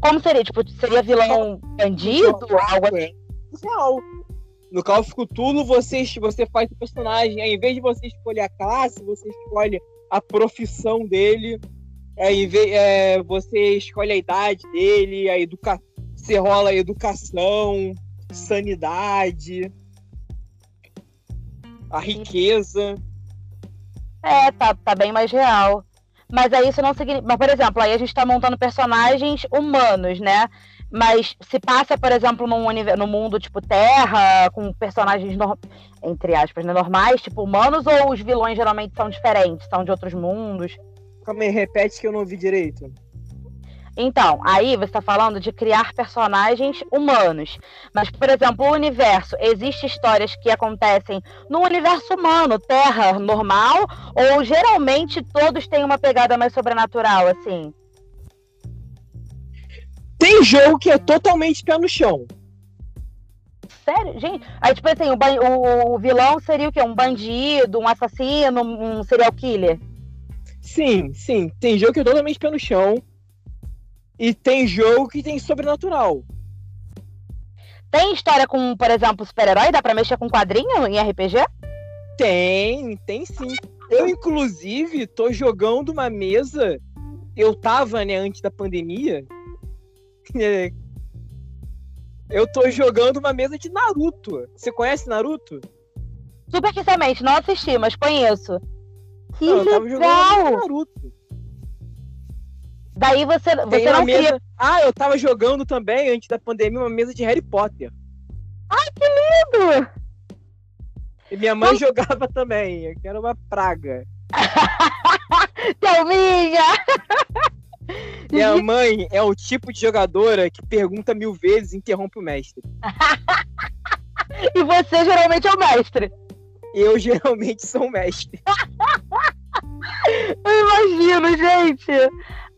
Como seria? Tipo, seria vilão bandido? Algo assim? Real. No Call of Cthulhu, você, você faz o personagem. Ao invés de você escolher a classe, você escolhe a profissão dele. É, é, você escolhe a idade dele, a educa... você rola a educação, sanidade, a riqueza. É, tá, tá bem mais real. Mas aí isso não significa. Mas, por exemplo, aí a gente está montando personagens humanos, né? Mas se passa, por exemplo, num, no mundo tipo Terra, com personagens, no... entre aspas, né, normais, tipo humanos, ou os vilões geralmente são diferentes, são de outros mundos? Calma aí, repete que eu não ouvi direito. Então, aí você está falando de criar personagens humanos. Mas, por exemplo, o universo, existem histórias que acontecem no universo humano, Terra normal, ou geralmente todos têm uma pegada mais sobrenatural, assim? Tem jogo que é totalmente pé no chão. Sério? Gente, aí tipo assim, o, o, o vilão seria o quê? Um bandido, um assassino, um serial killer? Sim, sim. Tem jogo que é totalmente pé no chão. E tem jogo que tem sobrenatural. Tem história com, por exemplo, super-herói? Dá pra mexer com quadrinho em RPG? Tem, tem sim. Eu, inclusive, tô jogando uma mesa. Eu tava, né, antes da pandemia. É, eu tô jogando uma mesa de Naruto. Você conhece Naruto? Superficialmente, não assisti, mas conheço. Que Não, eu tava jogando legal! Naruto. Daí você, você não mesa. cria. Ah, eu tava jogando também, antes da pandemia, uma mesa de Harry Potter. Tudo! E minha mãe Não. jogava também, que era uma praga. Thelminha! Minha mãe é o tipo de jogadora que pergunta mil vezes e interrompe o mestre. E você geralmente é o mestre. Eu geralmente sou o mestre. Eu imagino, gente.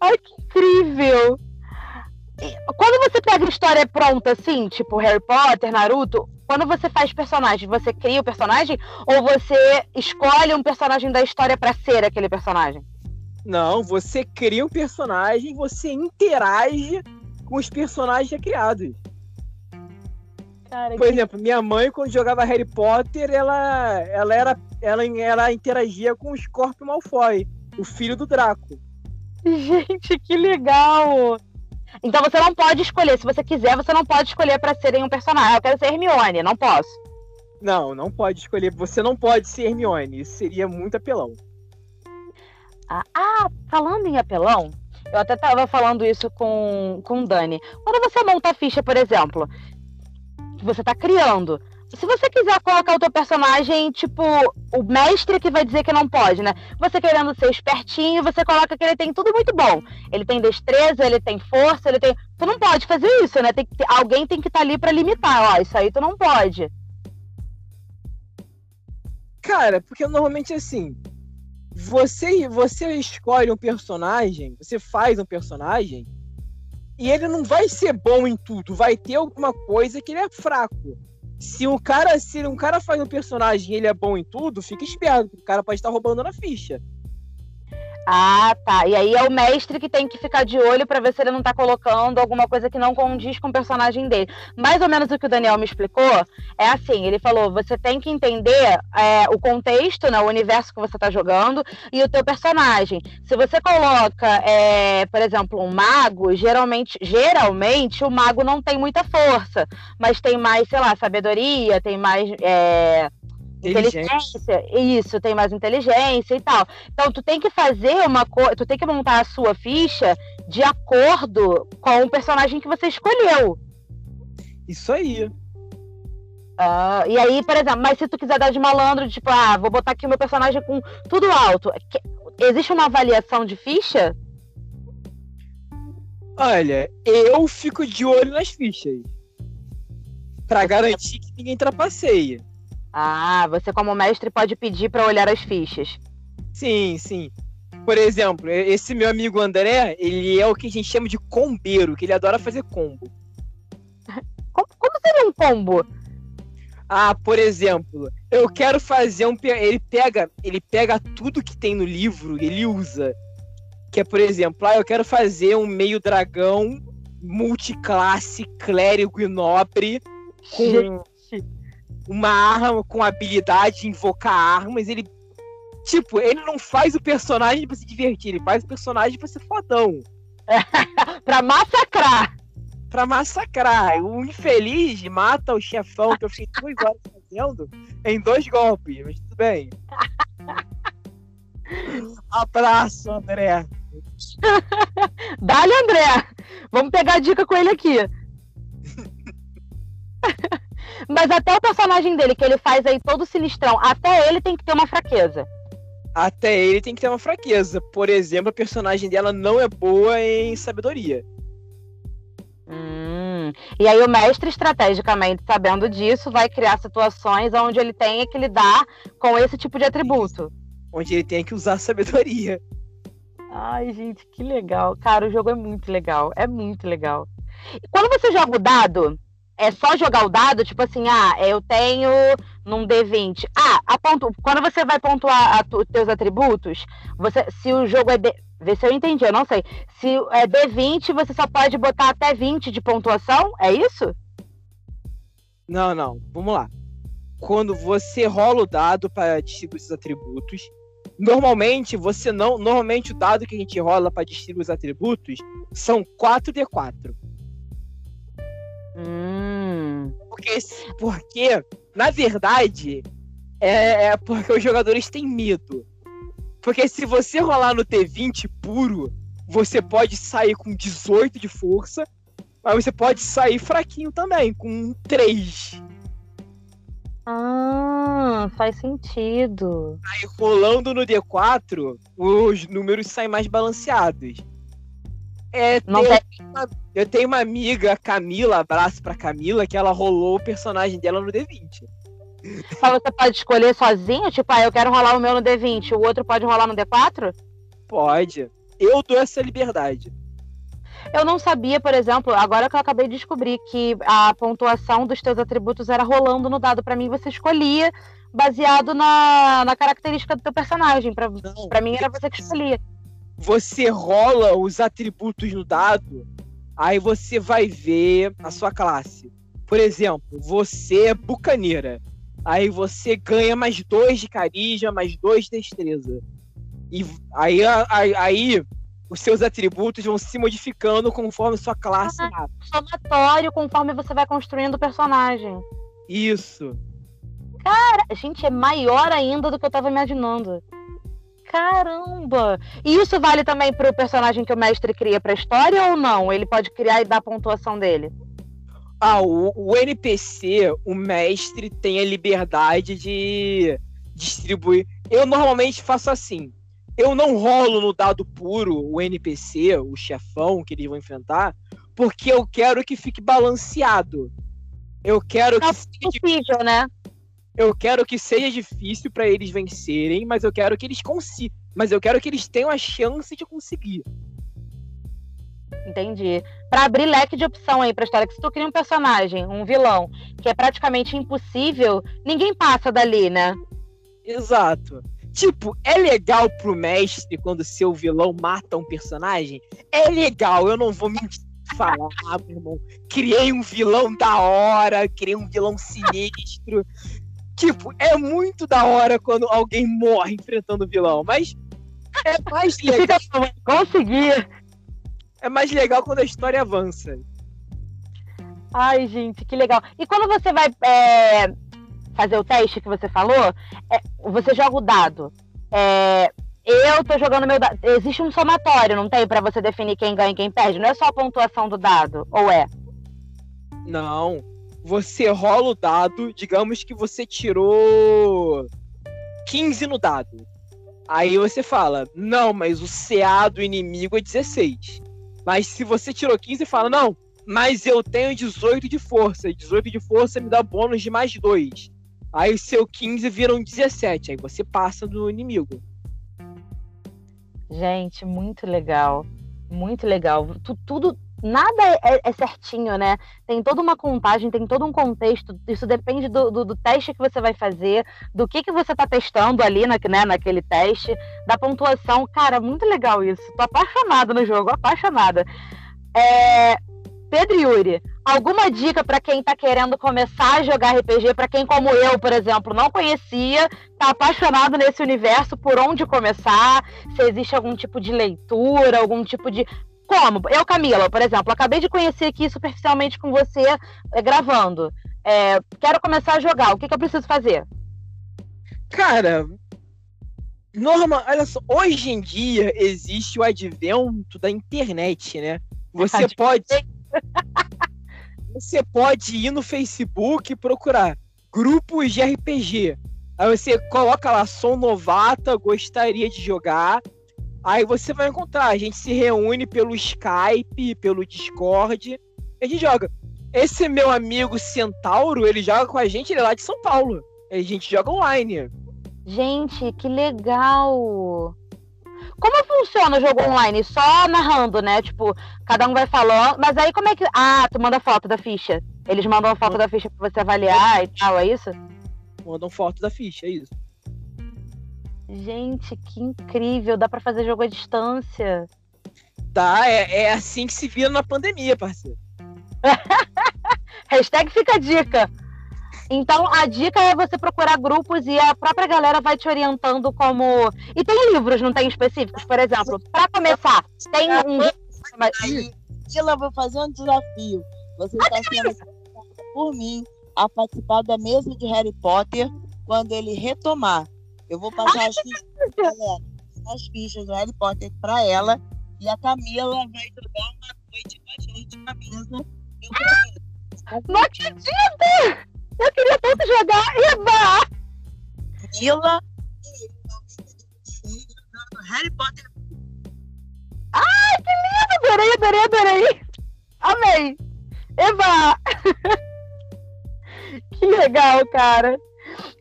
Ai, que incrível. Quando você pega história pronta, assim, tipo Harry Potter, Naruto, quando você faz personagem, você cria o personagem ou você escolhe um personagem da história pra ser aquele personagem? Não, você cria um personagem, você interage com os personagens já criados. Cara, Por exemplo, minha mãe, quando jogava Harry Potter, ela, ela, era, ela, ela interagia com o Scorpio Malfoy, o filho do Draco. Gente, que legal! Então você não pode escolher. Se você quiser, você não pode escolher pra serem um personagem. Ah, Eu quero ser Hermione, não posso. Não, não pode escolher. Você não pode ser Hermione. Isso seria muito apelão. Ah, ah, falando em apelão, eu até tava falando isso com, com o Dani. Quando você monta a ficha, por exemplo, que você tá criando, se você quiser colocar o teu personagem, tipo, o mestre que vai dizer que não pode, né? Você querendo ser espertinho, você coloca que ele tem tudo muito bom. Ele tem destreza, ele tem força, ele tem. Tu não pode fazer isso, né? Tem que Alguém tem que estar ali pra limitar. Ó, isso aí tu não pode. Cara, porque normalmente assim, você você escolhe um personagem, você faz um personagem e ele não vai ser bom em tudo, vai ter alguma coisa que ele é fraco. Se um cara, se um cara faz um personagem e ele é bom em tudo, fica esperto, o cara pode estar roubando na ficha. Ah, tá. E aí é o mestre que tem que ficar de olho pra ver se ele não tá colocando alguma coisa que não condiz com o personagem dele. Mais ou menos o que o Daniel me explicou é assim: ele falou, você tem que entender é, o contexto, né, o universo que você tá jogando e o teu personagem. Se você coloca, é, por exemplo, um mago, geralmente, geralmente o mago não tem muita força, mas tem mais, sei lá, sabedoria, tem mais. é. Inteligência, isso, tem mais inteligência e tal. Então, tu tem que fazer uma coisa, tu tem que montar a sua ficha de acordo com o personagem que você escolheu. Isso aí. Ah, e aí, por exemplo, mas se tu quiser dar de malandro, tipo, ah, vou botar aqui o meu personagem com tudo alto. que- Existe uma avaliação de ficha? Olha, eu fico de olho nas fichas. Pra garantir que ninguém trapaceia. Ah, você como mestre pode pedir pra olhar as fichas. Sim, sim. Por exemplo, esse meu amigo André, ele é o que a gente chama de combeiro, que ele adora fazer combo. Como, como seria um combo? Ah, por exemplo, eu quero fazer um. Ele pega, ele pega tudo que tem no livro ele usa. Que é, por exemplo, ah, eu quero fazer um meio dragão multiclasse, clérigo e nobre, com uma arma, com habilidade de invocar armas. Ele. Tipo, ele não faz o personagem pra se divertir, ele faz o personagem pra ser fodão. pra massacrar. pra massacrar. O infeliz mata o chefão que eu fiquei duas horas fazendo em dois golpes, mas tudo bem. Abraço, André. Dá-lhe, André. Vamos pegar a dica com ele aqui. Mas até o personagem dele, que ele faz aí todo sinistrão, até ele tem que ter uma fraqueza. Até ele tem que ter uma fraqueza. Por exemplo, a personagem dela não é boa em sabedoria. Hum. E aí o mestre, estrategicamente, sabendo disso, vai criar situações onde ele tenha que lidar com esse tipo de atributo. Onde ele tem que usar sabedoria. Ai, gente, que legal. Cara, o jogo é muito legal. É muito legal. E quando você joga o dado, é só jogar o dado, tipo assim, ah, eu tenho num D20. Ah, quando você vai pontuar os teus atributos, você, se o jogo é D... Vê se eu entendi, eu não sei. Se é D20, você só pode botar até 20 de pontuação, é isso? Não, não. Vamos lá. quando você rola o dado para distribuir os atributos. Normalmente, você não. Normalmente, o dado que a gente rola para distribuir os atributos são 4D4. Hum. Porque, porque na verdade, é, é porque os jogadores têm medo. Porque se você rolar no T20 puro, você pode sair com 18 de força, mas você pode sair fraquinho também, com 3. Ah, faz sentido. Aí rolando no D4, os números saem mais balanceados. É, Não tem uma- eu tenho uma amiga, Camila, abraço pra Camila, que ela rolou o personagem dela no D20. Mas você pode escolher sozinho? Tipo, ah, eu quero rolar o meu no D20, o outro pode rolar no D4? Pode. Eu dou essa liberdade. Eu não sabia, por exemplo, agora que eu acabei de descobrir que a pontuação dos teus atributos era rolando no dado. Pra mim, você escolhia baseado na, na característica do teu personagem. Pra mim, era você que escolhia. Você rola os atributos no dado, aí você vai ver a sua classe. Por exemplo, você é bucaneira. Aí você ganha mais dois de carisma, mais dois de destreza. E aí, aí, aí os seus atributos vão se modificando conforme sua classe mata. Somatório conforme você vai construindo o personagem. Isso. Gente, é maior ainda do que eu tava imaginando. Caramba! E isso vale também pro personagem que o mestre cria pra história ou não? Ele pode criar e dar a pontuação dele? Ah, o, o NPC, o mestre tem a liberdade de distribuir. Eu normalmente faço assim. Eu não rolo no dado puro o NPC, o chefão que eles vão enfrentar, porque eu quero que fique balanceado. Eu quero que Não, seja, Possível, né? Eu quero que seja difícil pra eles vencerem, mas eu quero que eles consigam. Mas eu quero que eles tenham a chance de conseguir. Entendi. Pra abrir leque de opção aí pra história, que se tu cria um personagem, um vilão, que é praticamente impossível, ninguém passa dali, né? Exato. Tipo, é legal pro mestre quando seu vilão mata um personagem? É legal, eu não vou mentir falar, meu irmão. Criei um vilão da hora, criei um vilão sinistro. Tipo, é muito da hora quando alguém morre enfrentando o vilão, mas é mais legal, conseguir. é mais legal quando a história avança. Ai, gente, que legal. E quando você vai é, fazer o teste que você falou, é, você joga o dado. É, eu tô jogando meu dado. Existe um somatório, não tem? Pra você definir quem ganha e quem perde. Não é só a pontuação do dado, ou é? Não. Você rola o dado, digamos que você tirou 15 no dado. Aí você fala, não, mas o CA do inimigo é 16. Mas se você tirou 15, fala, não, mas eu tenho 18 de força. E 18 de força me dá bônus de mais 2. Aí o seu 15 vira um 17. Aí você passa do inimigo. Gente, muito legal. Muito legal. Tu- tudo, nada é, é certinho, né? Tem toda uma contagem, tem todo um contexto. Isso depende do, do- do teste que você vai fazer, do que, que você tá testando ali na, né, naquele teste, da pontuação. Cara, muito legal isso. Tô apaixonada no jogo, apaixonada. É, Pedro Yuri, alguma dica pra quem tá querendo começar a jogar RPG, pra quem como eu, por exemplo, não conhecia, tá apaixonado nesse universo, por onde começar? Se existe algum tipo de leitura, algum tipo de como? Eu, Camila, por exemplo, acabei de conhecer aqui superficialmente com você eh, gravando. É, quero começar a jogar. O que, que eu preciso fazer? Cara, normal, olha só, hoje em dia existe o advento da internet, né? Você pode Você pode ir no Facebook e procurar grupos de RPG. Aí você coloca lá, sou novata, gostaria de jogar. Aí você vai encontrar, a gente se reúne pelo Skype, pelo Discord, e a gente joga. Esse meu amigo Centauro, ele joga com a gente, ele é lá de São Paulo. A gente joga online. Gente, que legal! Como funciona o jogo online? Só narrando, né? Tipo, cada um vai falando. Mas aí como é que. Ah, tu manda foto da ficha. Eles mandam a foto da ficha pra você avaliar e tal, é isso? Mandam foto da ficha, é isso. Gente, que incrível! Dá pra fazer jogo à distância. Tá, é, é assim que se vira na pandemia, parceiro. Hashtag fica a dica. Então a dica é você procurar grupos e a própria galera vai te orientando como. E tem livros, não tem específicos, por exemplo. Para começar, tem um. Aí, Tila, vou fazer um desafio. Você está sendo por mim a participar da mesa de Harry Potter quando ele retomar. Eu vou passar as fichas, galera, as fichas do Harry Potter para ela e a Camila vai jogar uma noite com a gente na mesa. Não acredito! Eu queria tanto jogar! Eba! Camila Harry Potter. Ai, que lindo! Adorei, adorei, adorei! Amei! Eba! que legal, cara!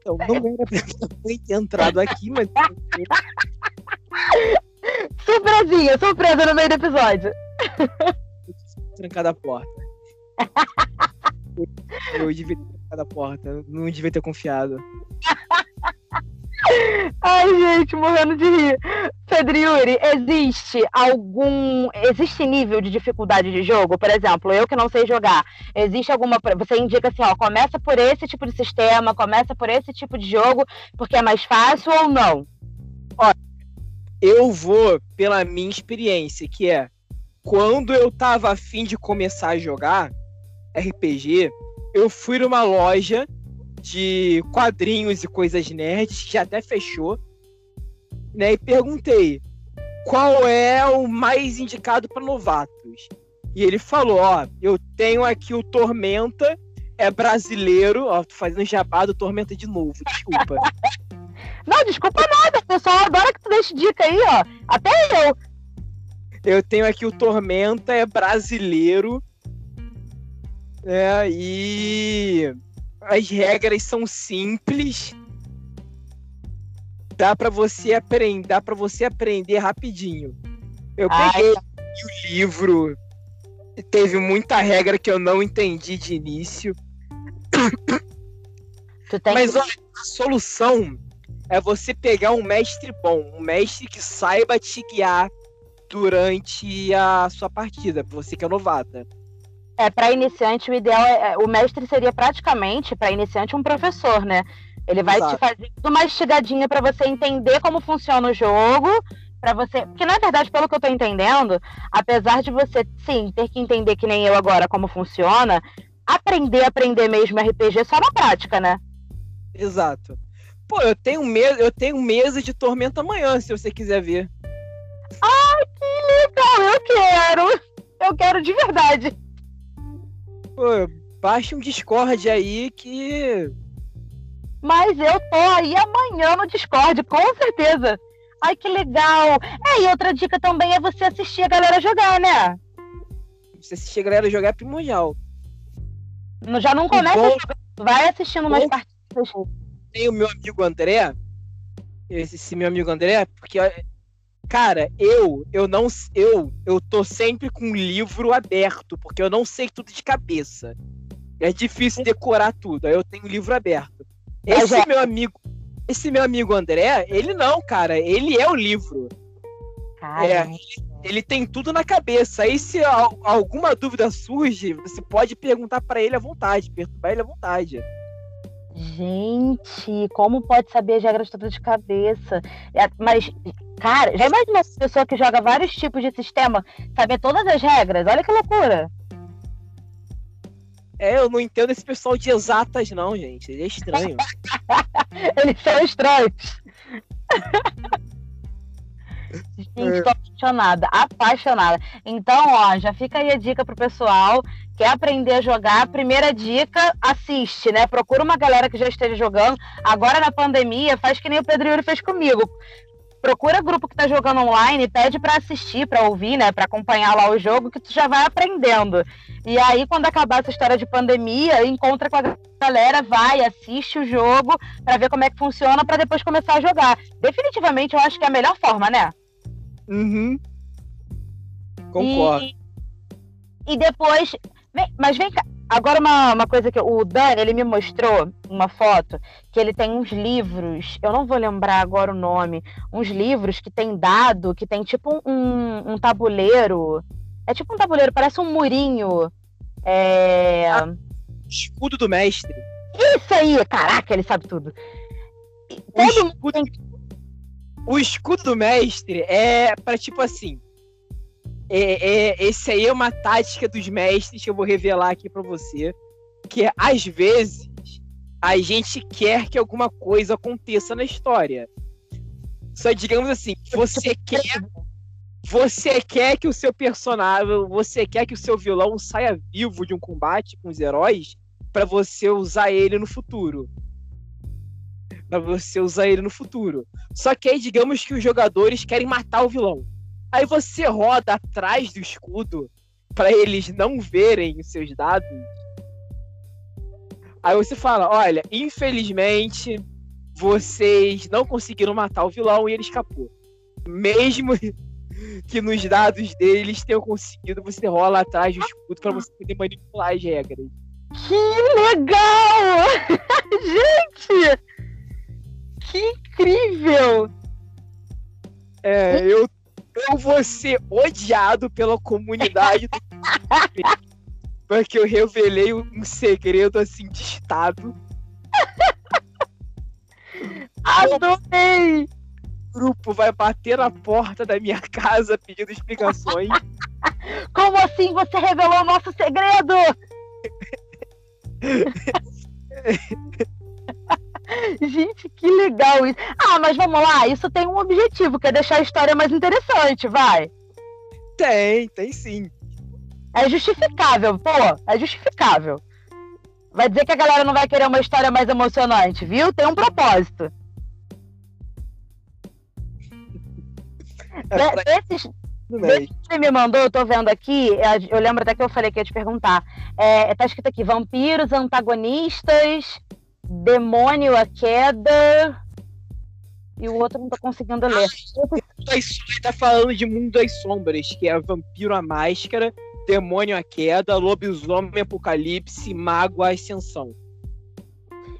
Eu não era pra ter entrado aqui, mas. Surpresinha, surpresa no meio do episódio. Trancada a porta. Eu devia ter trancado a porta. Não devia ter confiado. Ai, gente, morrendo de rir. Pedro Yuri, existe algum. Existe nível de dificuldade de jogo? Por exemplo, eu que não sei jogar, existe alguma. Você indica assim, ó, começa por esse tipo de sistema, começa por esse tipo de jogo, porque é mais fácil ou não? Olha, eu vou pela minha experiência, que é quando eu tava afim de começar a jogar RPG, eu fui numa loja de quadrinhos e coisas nerds, que até fechou, né? E perguntei qual é o mais indicado para novatos. E ele falou: Ó, eu tenho aqui o Tormenta, é brasileiro, ó, tô fazendo jabá do Tormenta de novo, desculpa. Não, desculpa nada, pessoal adora que tu deixe dica aí, ó. Até eu. Eu tenho aqui o Tormenta, é brasileiro. É, e as regras são simples. Dá para você aprender, dá para você aprender rapidinho. Eu Ai, peguei tá. o livro, teve muita regra que eu não entendi de início. Mas que... olha, a solução é você pegar um mestre bom, um mestre que saiba te guiar durante a sua partida, pra você que é novata. É, para iniciante, o ideal é. é- O mestre seria praticamente, para iniciante, um professor, né? Ele vai Exato. te fazer tudo uma estigadinha para você entender como funciona o jogo. para você. Porque, na verdade, pelo que eu tô entendendo, apesar de você, sim, ter que entender que nem eu agora como funciona, aprender, aprender mesmo RPG é só na prática, né? Exato. Pô, eu tenho mesa, eu tenho mesa de tormenta amanhã, se você quiser ver. Legal, eu quero! Eu quero de verdade. Pô, baixa um Discord aí que. Mas eu tô aí amanhã no Discord, com certeza. Ai, que legal. É, e outra dica também é você assistir a galera jogar, né? Você assistir a galera jogar é primordial. Não- Já não começa bom- jogando, vai assistindo umas partidas. Tem o meu amigo André. Esse, esse meu amigo André, porque. Cara, eu, eu não. Eu, eu tô sempre com o livro aberto, porque eu não sei tudo de cabeça. É difícil decorar tudo. Aí eu tenho o livro aberto. Esse é- meu amigo. Esse meu amigo André, ele não, cara. Ele é o livro. Cara, Ele tem tudo na cabeça. Aí, se al- alguma dúvida surge, você pode perguntar pra ele à vontade, perturbar ele à vontade. Gente, como pode saber as regras todas de cabeça? É, Mas, cara, já imaginou uma pessoa que joga vários tipos de sistema saber todas as regras? Olha que loucura. É, eu não entendo esse pessoal de exatas, não, gente. Ele é estranho. Eles são estranhos. Gente, tô apaixonada, apaixonada. Então, ó, já fica aí a dica pro pessoal. Quer aprender a jogar? Primeira dica, assiste, né? Procura uma galera que já esteja jogando. Agora na pandemia, faz que nem o Pedro Yuri fez comigo. Procura grupo que tá jogando online, pede pra assistir, pra ouvir, né? Pra acompanhar lá o jogo, que tu já vai aprendendo. E aí, quando acabar essa história de pandemia, encontra com a galera, vai, assiste o jogo pra ver como é que funciona, pra depois começar a jogar. Definitivamente, eu acho que é a melhor forma, né? Uhum. Concordo. E, e depois. mas vem cá. Agora, uma, uma coisa que o Dani, ele me mostrou uma foto que ele tem uns livros, eu não vou lembrar agora o nome, uns livros que tem dado, que tem tipo um, um tabuleiro. É tipo um tabuleiro, parece um murinho. É. Escudo do mestre. Isso aí! Caraca, ele sabe tudo. O Todo escudo, mundo tem o escudo do mestre é pra tipo assim. É, é- esse aí é uma tática dos mestres que eu vou revelar aqui pra você. Que é, às vezes a gente quer que alguma coisa aconteça na história. Só digamos assim, você quer você quer que o seu personagem, você quer que o seu vilão saia vivo de um combate com os heróis pra você usar ele no futuro. Pra você usar ele no futuro. Só que aí digamos que os jogadores querem matar o vilão. Aí você roda atrás do escudo pra eles não verem os seus dados. Aí você fala, olha, infelizmente vocês não conseguiram matar o vilão e ele escapou. Mesmo que nos dados deles tenham conseguido, você rola atrás do escudo pra você poder manipular as regras. Que legal! Gente! Que incrível! É, eu, eu vou ser odiado pela comunidade do porque eu revelei um segredo assim de estado. Adorei! O grupo vai bater na porta da minha casa pedindo explicações. Como assim você revelou o nosso segredo? Gente, que legal isso. Ah, mas vamos lá, isso tem um objetivo, que é deixar a história mais interessante, vai. tem, tem sim. É justificável, pô, é justificável. Vai dizer que a galera não vai querer uma história mais emocionante, viu? Tem um propósito. É isso mesmo. que você me mandou, eu tô vendo aqui, é, eu lembro até que eu falei que ia te perguntar. É, tá escrito aqui: vampiros, antagonistas, demônio, a queda. E o outro não tô conseguindo ler. Mundo das Sombras tá falando de Mundo das Sombras, que é Vampiro a Máscara, Demônio a Queda, Lobisomem Apocalipse, Mago a Ascensão.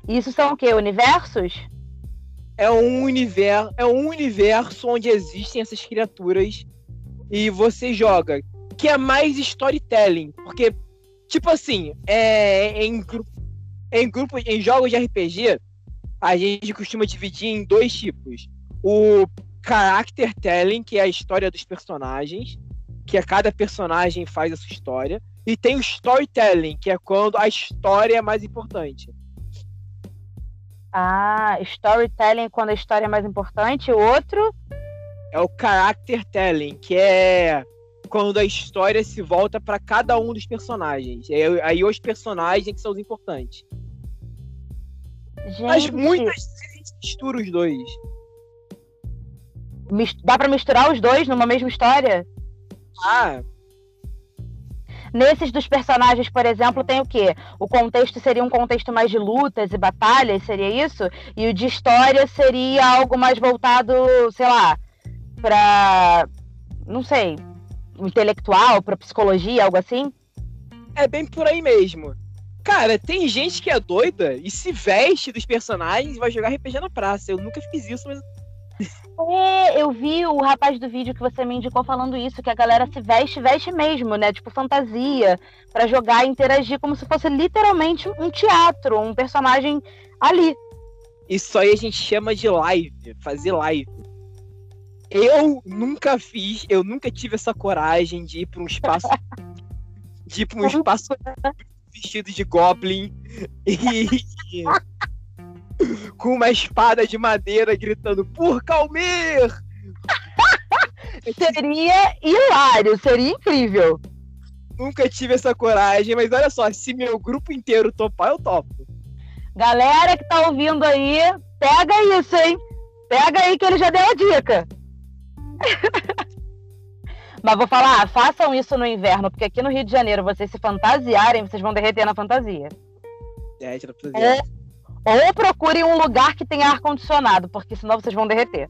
Isso são o quê? Universos? É um universo, é um universo onde existem essas criaturas e você joga, que é mais storytelling, porque tipo assim, é em grupo, em grupo, em jogos de RPG, a gente costuma dividir em dois tipos. O character telling, que é a história dos personagens, que é cada personagem faz a sua história, e tem o storytelling, que é quando a história é mais importante. Ah, storytelling quando a história é mais importante. O outro. é o character telling, que é quando a história se volta para cada um dos personagens. É, aí os personagens que são os importantes. Gente, Mas muitas vezes a gente mistura os dois. dá pra misturar os dois numa mesma história? Ah, Nesses dos personagens, por exemplo, tem o quê? O contexto seria um contexto mais de lutas e batalhas, seria isso? E o de história seria algo mais voltado, sei lá, pra. não sei, intelectual, pra psicologia, algo assim? é bem por aí mesmo. Cara, tem gente que é doida e se veste dos personagens e vai jogar RPG na praça. Eu nunca fiz isso, mas É, eu vi o rapaz do vídeo que você me indicou falando isso, que a galera se veste, veste mesmo, né? Tipo fantasia, pra jogar e interagir como se fosse literalmente um teatro, um personagem ali. isso aí a gente chama de live, fazer live. Eu nunca fiz, eu nunca tive essa coragem de ir para um espaço de ir para um espaço vestido de goblin e com uma espada de madeira gritando por Calmir! Seria hilário, seria incrível. Nunca tive essa coragem, mas olha só, se meu grupo inteiro topar, eu topo. Galera que tá ouvindo aí, pega isso, hein? Pega aí que ele já deu a dica. Mas vou falar, façam isso no inverno, porque aqui no Rio de Janeiro, vocês se fantasiarem, vocês vão derreter na fantasia. É, fazer. Ou procurem um lugar que tenha ar-condicionado, porque senão vocês vão derreter.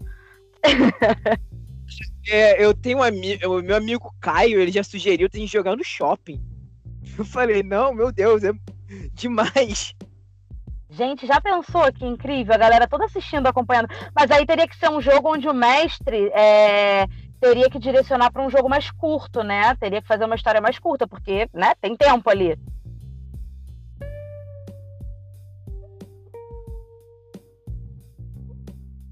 É, eu tenho um amigo, o meu amigo Caio, ele já sugeriu a gente jogar no shopping. Eu falei, não, meu Deus, é demais. Gente, já pensou que incrível? A galera toda assistindo, acompanhando. Mas aí teria que ser um jogo onde o mestre é, teria que direcionar para um jogo mais curto, né? Teria que fazer uma história mais curta, porque né, tem tempo ali.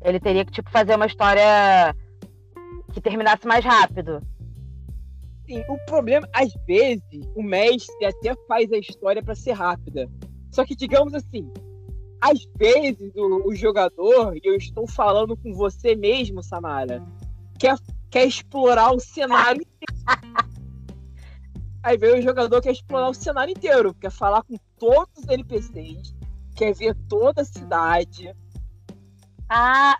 Ele teria que tipo, fazer uma história que terminasse mais rápido. Sim, o problema, às vezes, o mestre até faz a história para ser rápida. Só que, digamos assim, às vezes o, o, jogador, e eu estou falando com você mesmo, Samara, quer, quer explorar o cenário Aí vem o jogador quer explorar o cenário inteiro, quer falar com todos os NPCs, quer ver toda a cidade. Ah,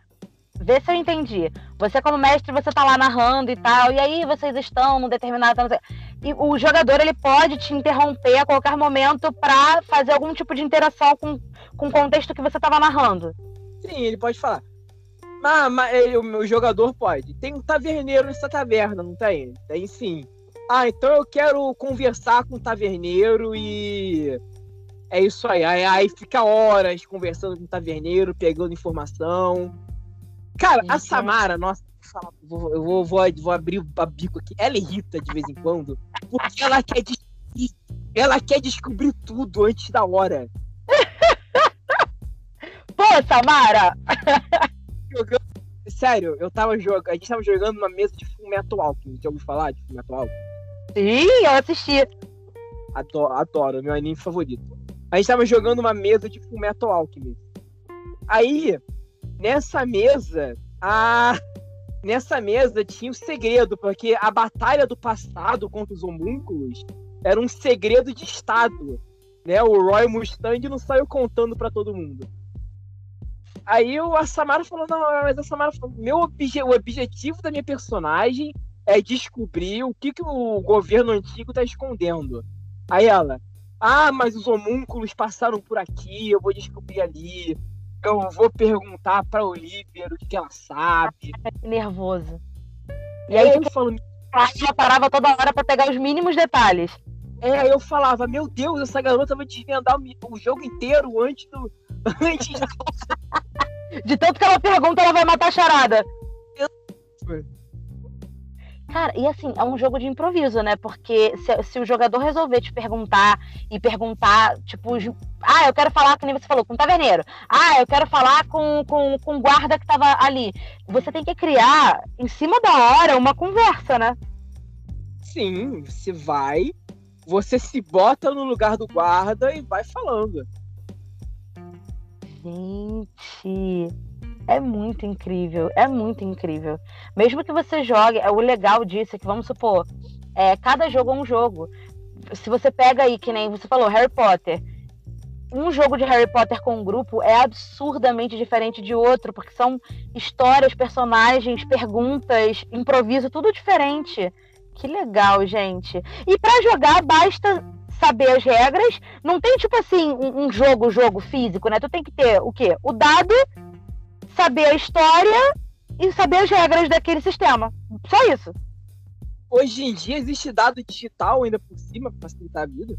vê se eu entendi. Você, como mestre, você tá lá narrando e tal, e aí vocês estão num determinado. E o jogador ele pode te interromper a qualquer momento para fazer algum tipo de interação com, com o contexto que você estava narrando. Sim, ele pode falar. Ah, mas ele, o, jogador pode. Tem um taverneiro nessa taverna, não tem? Tem sim. Ah, então eu quero conversar com o taverneiro e. É isso aí. Aí, aí fica horas conversando com o taverneiro, pegando informação. Cara, a Samara, nossa, eu vou, vou, vou abrir o bico aqui. Ela irrita de vez em quando, porque ela quer descobrir, ela quer descobrir tudo antes da hora. Pô, Samara! Jogando... Sério, eu tava jogando. A gente tava jogando uma mesa de Fullmetal Alchemist. Já ouviu falar de Fullmetal Alchemist? Sim, eu assisti. Adoro, adoro, meu anime favorito. A gente tava jogando uma mesa de Fullmetal Alchemist. Aí, nessa mesa, a... nessa mesa tinha um segredo, porque a batalha do passado contra os homúnculos era um segredo de Estado. Né? O Roy Mustang não saiu contando para todo mundo. Aí o, Samara falou, não, mas a Samara falou, meu obje, o objetivo da minha personagem é descobrir o que, que o governo antigo está escondendo. Aí ela, ah, mas os homúnculos passaram por aqui, eu vou descobrir ali. Eu vou perguntar pra Olivia o que, que ela sabe. Nervoso. E aí, eu falo, ela parava toda hora para pegar os mínimos detalhes. É, aí eu falava, meu Deus, essa garota vai desvendar o, o jogo inteiro antes do. Antes de tanto que ela pergunta, ela vai matar a charada. Cara, e assim, é um jogo de improviso, né? Porque se, se, o jogador resolver te perguntar e perguntar, tipo, ah, eu quero falar, como você falou, com o taverneiro. Ah, eu quero falar com, com, com o guarda que tava ali. Você tem que criar, em cima da hora, uma conversa, né? Sim, você vai, você se bota no lugar do guarda e vai falando. Gente, é muito incrível, é muito incrível. Mesmo que você jogue, é o legal disso é que, vamos supor, é, cada jogo é um jogo. Se você pega aí, que nem você falou, Harry Potter, um jogo de Harry Potter com um grupo é absurdamente diferente de outro, porque são histórias, personagens, perguntas, improviso, tudo diferente. Que legal, gente. E para jogar, basta saber as regras. Não tem, tipo assim, um, um jogo, jogo físico, né? Tu tem que ter o quê? O dado saber a história e saber as regras daquele sistema. Só isso. Hoje em dia existe dado digital ainda por cima para facilitar a vida?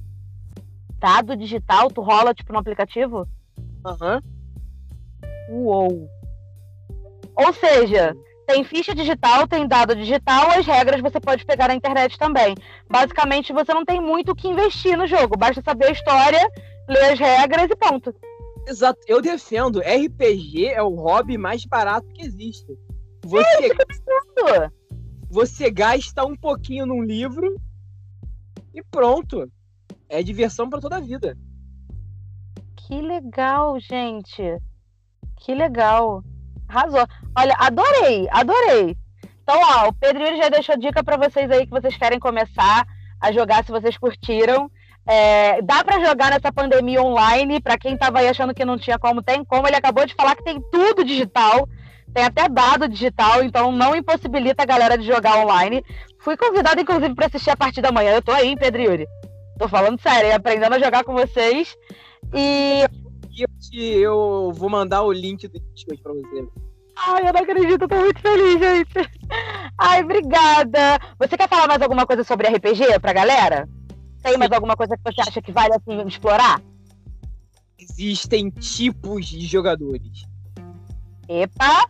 Dado digital? Tu rola tipo no aplicativo? Aham. Uhum. Uou. Ou seja, tem ficha digital, tem dado digital, as regras você pode pegar na internet também. Basicamente, você não tem muito o que investir no jogo, basta saber a história, ler as regras e ponto. Exato, eu defendo. RPG é o hobby mais barato que existe. Você, é, você gasta um pouquinho num livro e pronto. É diversão para toda a vida. Que legal, gente. Que legal. Arrasou. Olha, adorei, adorei. Então, ó, o Pedro já deixou dica para vocês aí que vocês querem começar a jogar se vocês curtiram. É, dá para jogar nessa pandemia online, para quem estava aí achando que não tinha como, tem como. Ele acabou de falar que tem tudo digital, tem até dado digital, então não impossibilita a galera de jogar online. Fui convidada, inclusive, para assistir a partir da manhã. Eu tô aí, hein, Pedro Yuri? Tô falando sério, aprendendo a jogar com vocês. E. Eu, te, eu vou mandar o link do Discord pra você. Ai, eu não acredito, eu tô muito feliz, gente. Ai, obrigada. Você quer falar mais alguma coisa sobre RPG pra galera? Tem mais alguma coisa que você acha que vale assim explorar? Existem tipos de jogadores. Epa!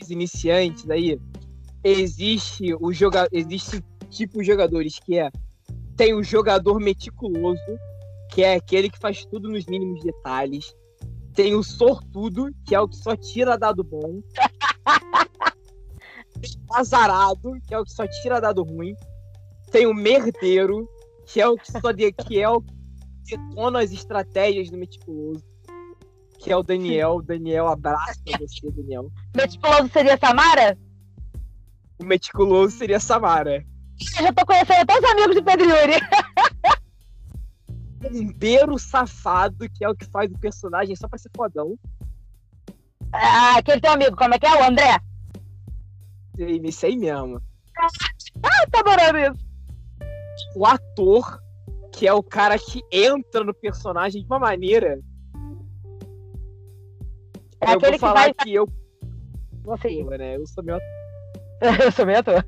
Os iniciantes aí. Existe o joga... existe tipo de jogadores que é tem o jogador meticuloso, que é aquele que faz tudo nos mínimos detalhes. Tem o sortudo, que é o que só tira dado bom. Tem o azarado, que é o que só tira dado ruim. Tem o merdeiro, que é o que só de, que é o que detona as estratégias do meticuloso. Que é o Daniel. Daniel, abraça você, Daniel. Meticuloso seria Samara? O meticuloso seria Samara. Eu já tô conhecendo até os amigos de Pedro Yuri. Bombeiro safado, que é o que faz o personagem só pra ser fodão. Ah, aquele teu amigo, como é que é? O André? Isso aí mesmo. Ah, tá adorando isso. O ator, que é o cara que entra no personagem de uma maneira. É eu aquele vou que falar vai- que eu. Sim. Ator, né? Eu sou meu. Eu sou meio ator.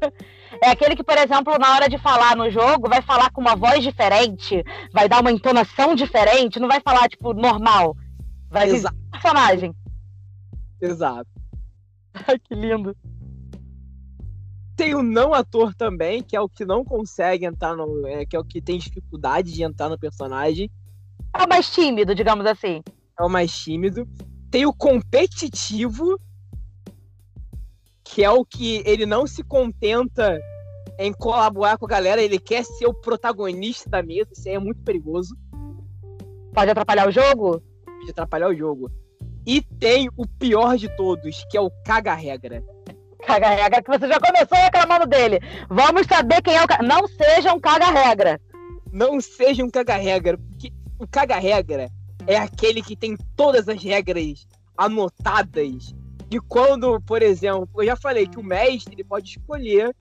É aquele que, por exemplo, na hora de falar no jogo, vai falar com uma voz diferente, vai dar uma entonação diferente, não vai falar, tipo, normal. Vai Exato. personagem. Exato. Ai, que lindo. Tem o não ator também, que é o que não consegue entrar no. É, que é o que tem dificuldade de entrar no personagem. É o mais tímido, digamos assim. É o mais tímido. Tem o competitivo, que é o que ele não se contenta em colaborar com a galera, ele quer ser o protagonista da mesa. Isso aí é muito perigoso Pode atrapalhar o jogo? de atrapalhar o jogo. E tem o pior de todos, que é o caga-regra. Caga-regra, que você já começou reclamando dele. Vamos saber quem é o. ca- Não seja um caga-regra. Não seja um caga-regra, porque o caga-regra é aquele que tem todas as regras anotadas. E quando, por exemplo, eu já falei que o mestre ele pode escolher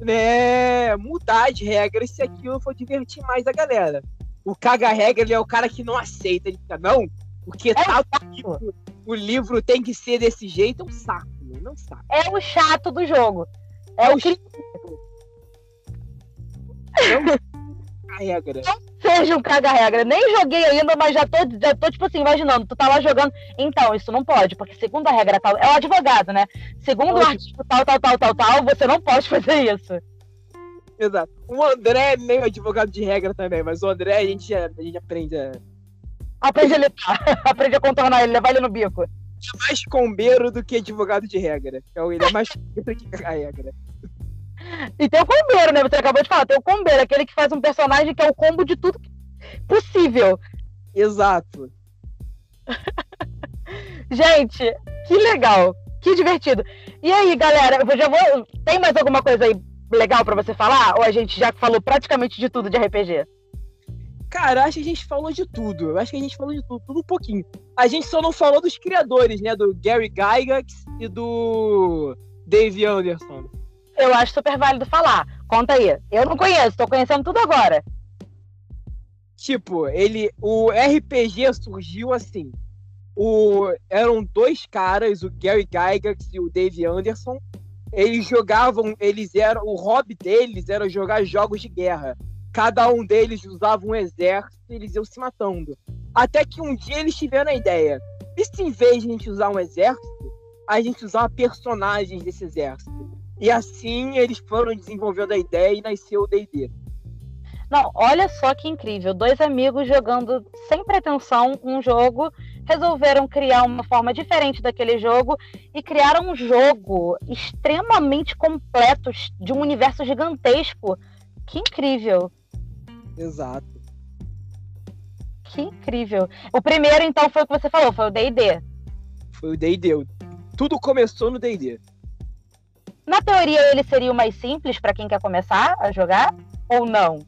né, mudar as regras se aquilo for divertir mais a galera. O caga-regra é o cara que não aceita, ele fica, não, porque tá no livro, o livro tem que ser desse jeito, é um saco, né? não saco. É o chato do jogo. É o que A regra. seja um caga-regra. Nem joguei ainda, mas já tô, já tô, tipo assim, imaginando. Tu tá lá jogando. Então, isso não pode, porque segundo a regra tal. É o advogado, né? Segundo o artigo tal, tal, tal, tal, tal, você não pode fazer isso. Exato. O André é meio advogado de regra também, mas o André a gente, já- a gente aprende a Aprende a lidar, aprende a contornar ele, levar ele no bico. É mais combeiro do que advogado de regra. Então, ele é mais combeiro que a regra. E tem o combeiro, né? Você acabou de falar, tem o combeiro, aquele que faz um personagem que é o combo de tudo possível. Exato. Gente, que legal, que divertido. E aí, galera, eu já vou. Tem mais alguma coisa aí legal pra você falar? Ou a gente já falou praticamente de tudo de RPG? Cara, acho que a gente falou de tudo. Eu acho que a gente falou de tudo, tudo um pouquinho. A gente só não falou dos criadores, né? Do Gary Gygax e do Dave Anderson. Eu acho super válido falar. Conta aí. Eu não conheço, tô conhecendo tudo agora. Tipo, ele. O RPG surgiu assim. O, eram dois caras, o Gary Gygax e o Dave Anderson. Eles jogavam, eles eram. O hobby deles era jogar jogos de guerra. Cada um deles usava um exército e eles iam se matando. Até que um dia eles tiveram a ideia. E se em vez de a gente usar um exército, a gente usar personagens desse exército? E assim eles foram desenvolvendo a ideia e nasceu o D&D. Não, olha só que incrível. Dois amigos jogando sem pretensão um jogo, resolveram criar uma forma diferente daquele jogo e criaram um jogo extremamente completo, de um universo gigantesco. Que incrível. Exato. Que incrível. O primeiro, então, foi o que você falou, foi o D&D. Foi o D&D. Tudo começou no D&D. Na teoria, ele seria o mais simples para quem quer começar a jogar? Ou não?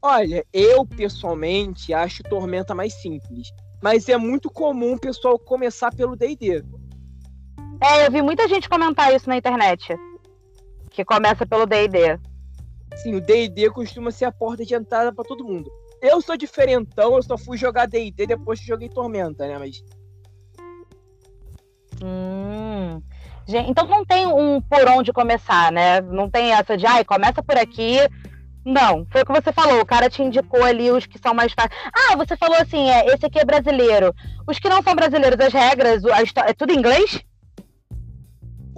Olha, eu pessoalmente acho Tormenta mais simples. Mas é muito comum o pessoal começar pelo D&D. É, eu vi muita gente comentar isso na internet. Que começa pelo D&D. Sim, o D&D costuma ser a porta de entrada pra todo mundo. Eu sou diferentão, eu só fui jogar D&D depois que joguei Tormenta, né? Mas Hum. Então não tem um por onde começar, né? Não tem essa de, ai, começa por aqui. Não, foi o que você falou. O cara te indicou ali os que são mais fáceis. Ah, você falou assim, é, esse aqui é brasileiro. Os que não são brasileiros, as regras, a história, é tudo em inglês?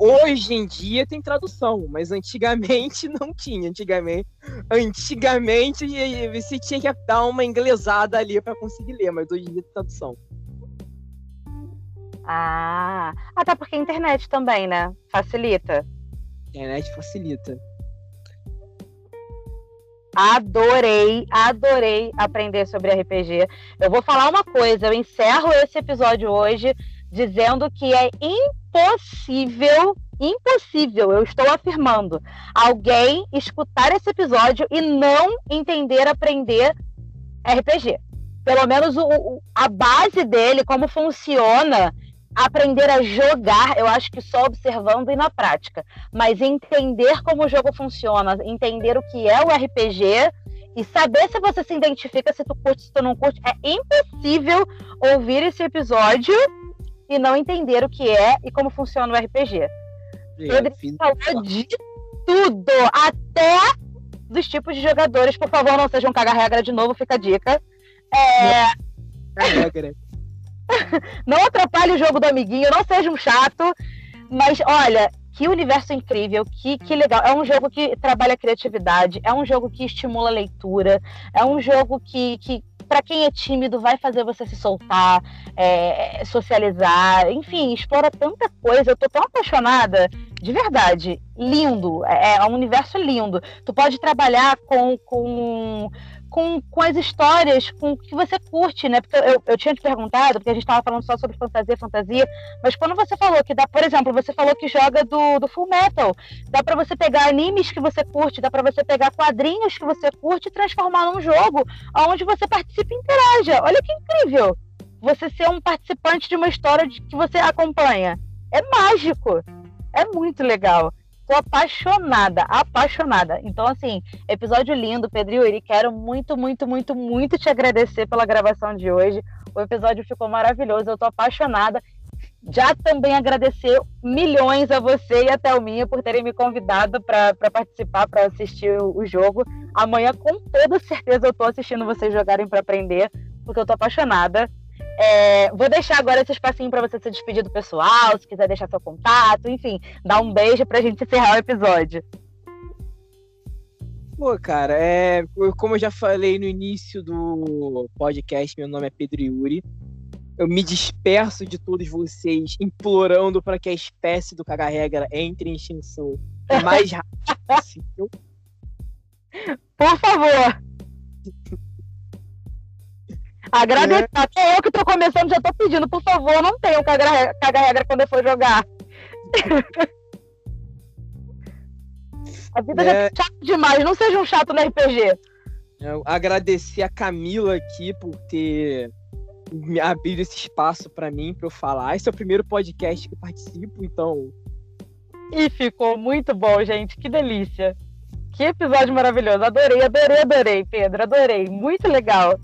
Hoje em dia tem tradução, mas antigamente não tinha. Antigamente, antigamente você tinha que dar uma inglesada ali pra conseguir ler, mas hoje em dia tem tradução. Ah, até porque a internet também, né? Facilita. Internet facilita. Adorei, adorei aprender sobre RPG. Eu vou falar uma coisa, eu encerro esse episódio hoje dizendo que é impossível, impossível, eu estou afirmando, alguém escutar esse episódio e não entender aprender RPG. Pelo menos o, a base dele, como funciona, aprender a jogar, eu acho que só observando e na prática. Mas entender como o jogo funciona, entender o que é o RPG e saber se você se identifica, se tu curte, se tu não curte, é impossível ouvir esse episódio e não entender o que é e como funciona o RPG. Pedro falou de tudo, até dos tipos de jogadores. Por favor, não sejam caga-regra de novo, fica a dica. É... Não atrapalhe o jogo do amiguinho, não seja um chato. Mas olha, que universo incrível, que, que legal. É um jogo que trabalha a criatividade, é um jogo que estimula a leitura, é um jogo que, que para quem é tímido, vai fazer você se soltar, é, socializar, enfim, explora tanta coisa. Eu tô tão apaixonada, de verdade. Lindo, é, é um universo lindo. Tu pode trabalhar com, com com, com as histórias com que você curte, né? Porque eu, eu tinha te perguntado, porque a gente estava falando só sobre fantasia, fantasia, mas quando você falou que dá, por exemplo, você falou que joga do, do Full Metal, dá para você pegar animes que você curte, dá para você pegar quadrinhos que você curte e transformar num jogo onde você participa e interaja. Olha que incrível! Você ser um participante de uma história que você acompanha. É mágico! É muito legal. Tô apaixonada, apaixonada. Então, assim, episódio lindo, Pedro Yuri. Quero muito, muito, muito, muito te agradecer pela gravação de hoje. O episódio ficou maravilhoso, eu tô apaixonada. Já também agradecer milhões a você e a Thelminha por terem me convidado para participar, para assistir o, o, jogo. Amanhã, com toda certeza, eu tô assistindo vocês jogarem para aprender, porque eu tô apaixonada. É, vou deixar agora esse espacinho para você se despedir do pessoal, se quiser deixar seu contato, enfim, dar um beijo para a gente encerrar o episódio. Pô, cara, é, como eu já falei no início do podcast, meu nome é Pedro Yuri. Eu me disperso de todos vocês, implorando para que a espécie do caga-regra entre em extinção o mais rápido possível. Por favor! Agradecer. É. Até eu que tô começando, já tô pedindo, por favor, não tenham caga-regra quando eu for jogar. A vida é. já é chata demais, não seja um chato no RPG. Eu agradecer a Camila aqui por ter me abrido esse espaço para mim, para eu falar. Esse é o primeiro podcast que eu participo, então. E ficou muito bom, gente. Que delícia. Que episódio maravilhoso. Adorei, adorei, adorei, Pedro. Adorei. Muito legal.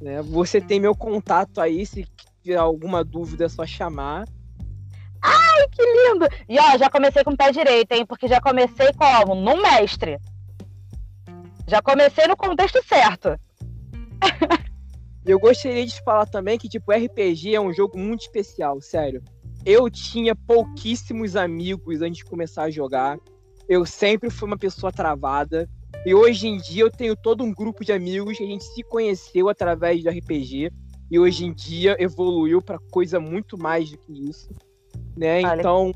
Né? Você tem meu contato aí, se tiver alguma dúvida é só chamar. Ai, que lindo! E ó, já comecei com o pé direito, hein? Porque já comecei como? No mestre. Já comecei no contexto certo. Eu gostaria de falar também que, tipo, RPG é um jogo muito especial, sério. Eu tinha pouquíssimos amigos antes de começar a jogar. Eu sempre fui uma pessoa travada. E hoje em dia eu tenho todo um grupo de amigos que a gente se conheceu através do RPG. E hoje em dia evoluiu para coisa muito mais do que isso. Né? Então,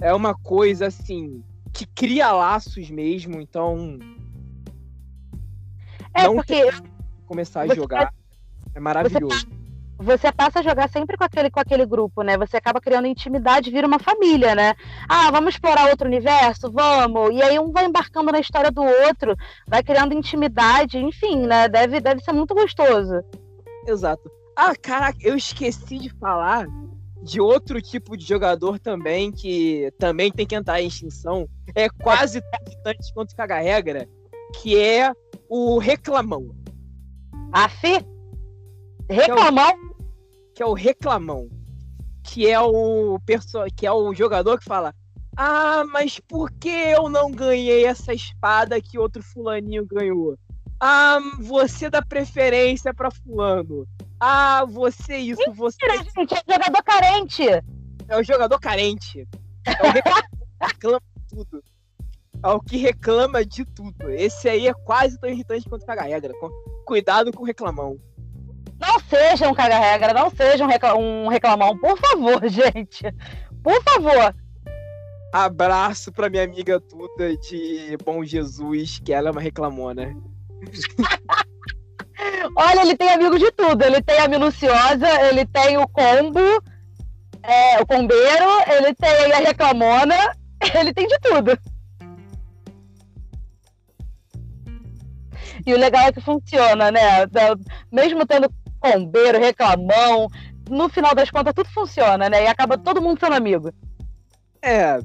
é uma coisa assim que cria laços mesmo. Então. É não porque. Começar a jogar. É maravilhoso. Você você passa a jogar sempre com aquele, com aquele grupo, né? Você acaba criando intimidade, vira uma família, né? Ah, vamos explorar outro universo? Vamos! E aí um vai embarcando na história do outro, vai criando intimidade, enfim, né? Deve, deve ser muito gostoso. Exato. Ah, caraca, eu esqueci de falar de outro tipo de jogador também, que também tem que entrar em extinção. É quase tão distante quanto caga regra, que é o reclamão. Afi? Reclamão? que é o reclamão, que é o perso que é o jogador que fala: "Ah, mas por que eu não ganhei essa espada que outro fulaninho ganhou? Ah, você dá preferência para fulano. Ah, você isso, Mentira, você gente, é jogador carente. É o jogador carente. É o reclama tudo. É o que reclama de tudo. Esse aí é quase tão irritante quanto a regra. Cuidado com o reclamão. Não, sejam caga-regra, não sejam um reclamão, por favor, gente. Por favor. Abraço pra minha amiga Duda de Bom Jesus, que ela é uma reclamona. Olha, ele tem amigo de tudo. Ele tem a minuciosa, ele tem o combo, é, o combeiro, ele tem a reclamona, ele tem de tudo. E o legal é que funciona, né? Mesmo tendo combeiro, reclamão, no final das contas tudo funciona, né? E acaba todo mundo sendo amigo. É,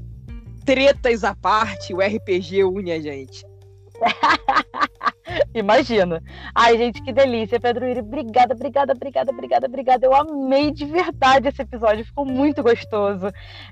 tretas à parte, o RPG une a gente. Imagina. Ai, gente, que delícia, Pedro Iri. Obrigada, obrigada, obrigada, obrigada, obrigada. Eu amei de verdade esse episódio, ficou muito gostoso.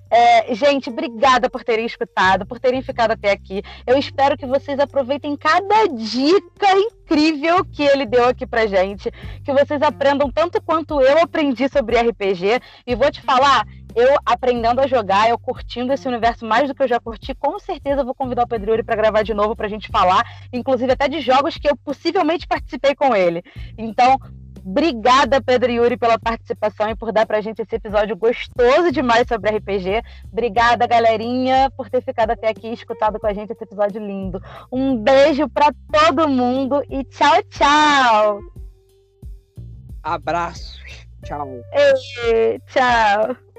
É, gente, obrigada por terem escutado, por terem ficado até aqui. Eu espero que vocês aproveitem cada dica incrível que ele deu aqui pra gente, que vocês aprendam tanto quanto eu aprendi sobre RPG. E vou te falar, eu aprendendo a jogar, eu curtindo esse universo mais do que eu já curti, com certeza vou convidar o Pedro para gravar de novo para a gente falar, inclusive até de jogos que eu possivelmente participei com ele. Então, obrigada, Pedro Yuri, pela participação e por dar para a gente esse episódio gostoso demais sobre RPG. Obrigada, galerinha, por ter ficado até aqui e escutado com a gente esse episódio lindo. Um beijo para todo mundo e tchau, tchau! Abraço. Tchau. Ei, tchau.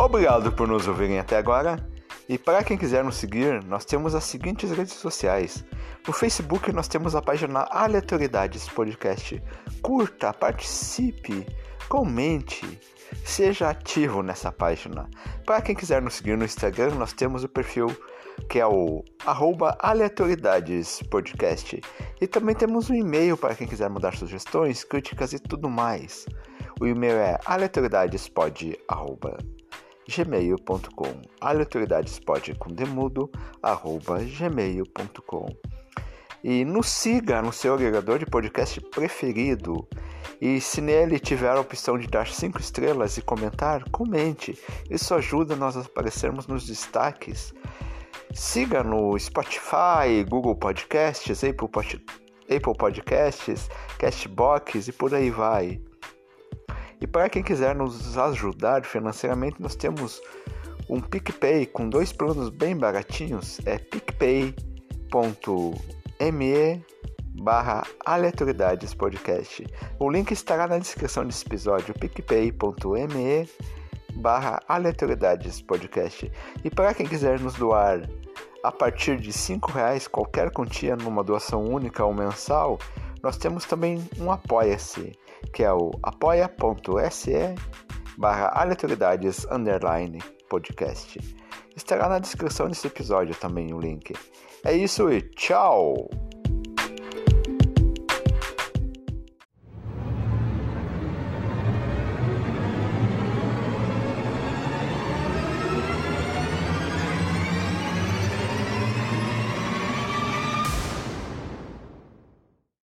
Obrigado por nos ouvirem até agora. E para quem quiser nos seguir, nós temos as seguintes redes sociais. No Facebook nós temos a página Aleatoriedades Podcast. Curta, participe, comente, seja ativo nessa página. Para quem quiser nos seguir no Instagram, nós temos o perfil que é o arroba aleatoriedades podcast. E também temos um e-mail para quem quiser mudar sugestões, críticas e tudo mais. O e-mail é aleatoriedadespod.com gmail.com aleatoridadespod com demudo arroba gmail.com e nos siga no seu agregador de podcast preferido e se nele tiver a opção de dar 5 estrelas e comentar, comente. Isso ajuda nós a aparecermos nos destaques. Siga no Spotify, Google Podcasts, Apple, Pod... Apple Podcasts, Castbox e por aí vai. E para quem quiser nos ajudar financeiramente, nós temos um PicPay com dois planos bem baratinhos, é picpay.me barra aleatoriedades podcast. O link estará na descrição desse episódio, picpay.me barra aleatoriedades podcast. E para quem quiser nos doar a partir de R$ reais qualquer quantia numa doação única ou mensal, nós temos também um Apoia-se que é o apoia.se barra aleatoriedades underline podcast. Estará na descrição desse episódio também o link. É isso e tchau!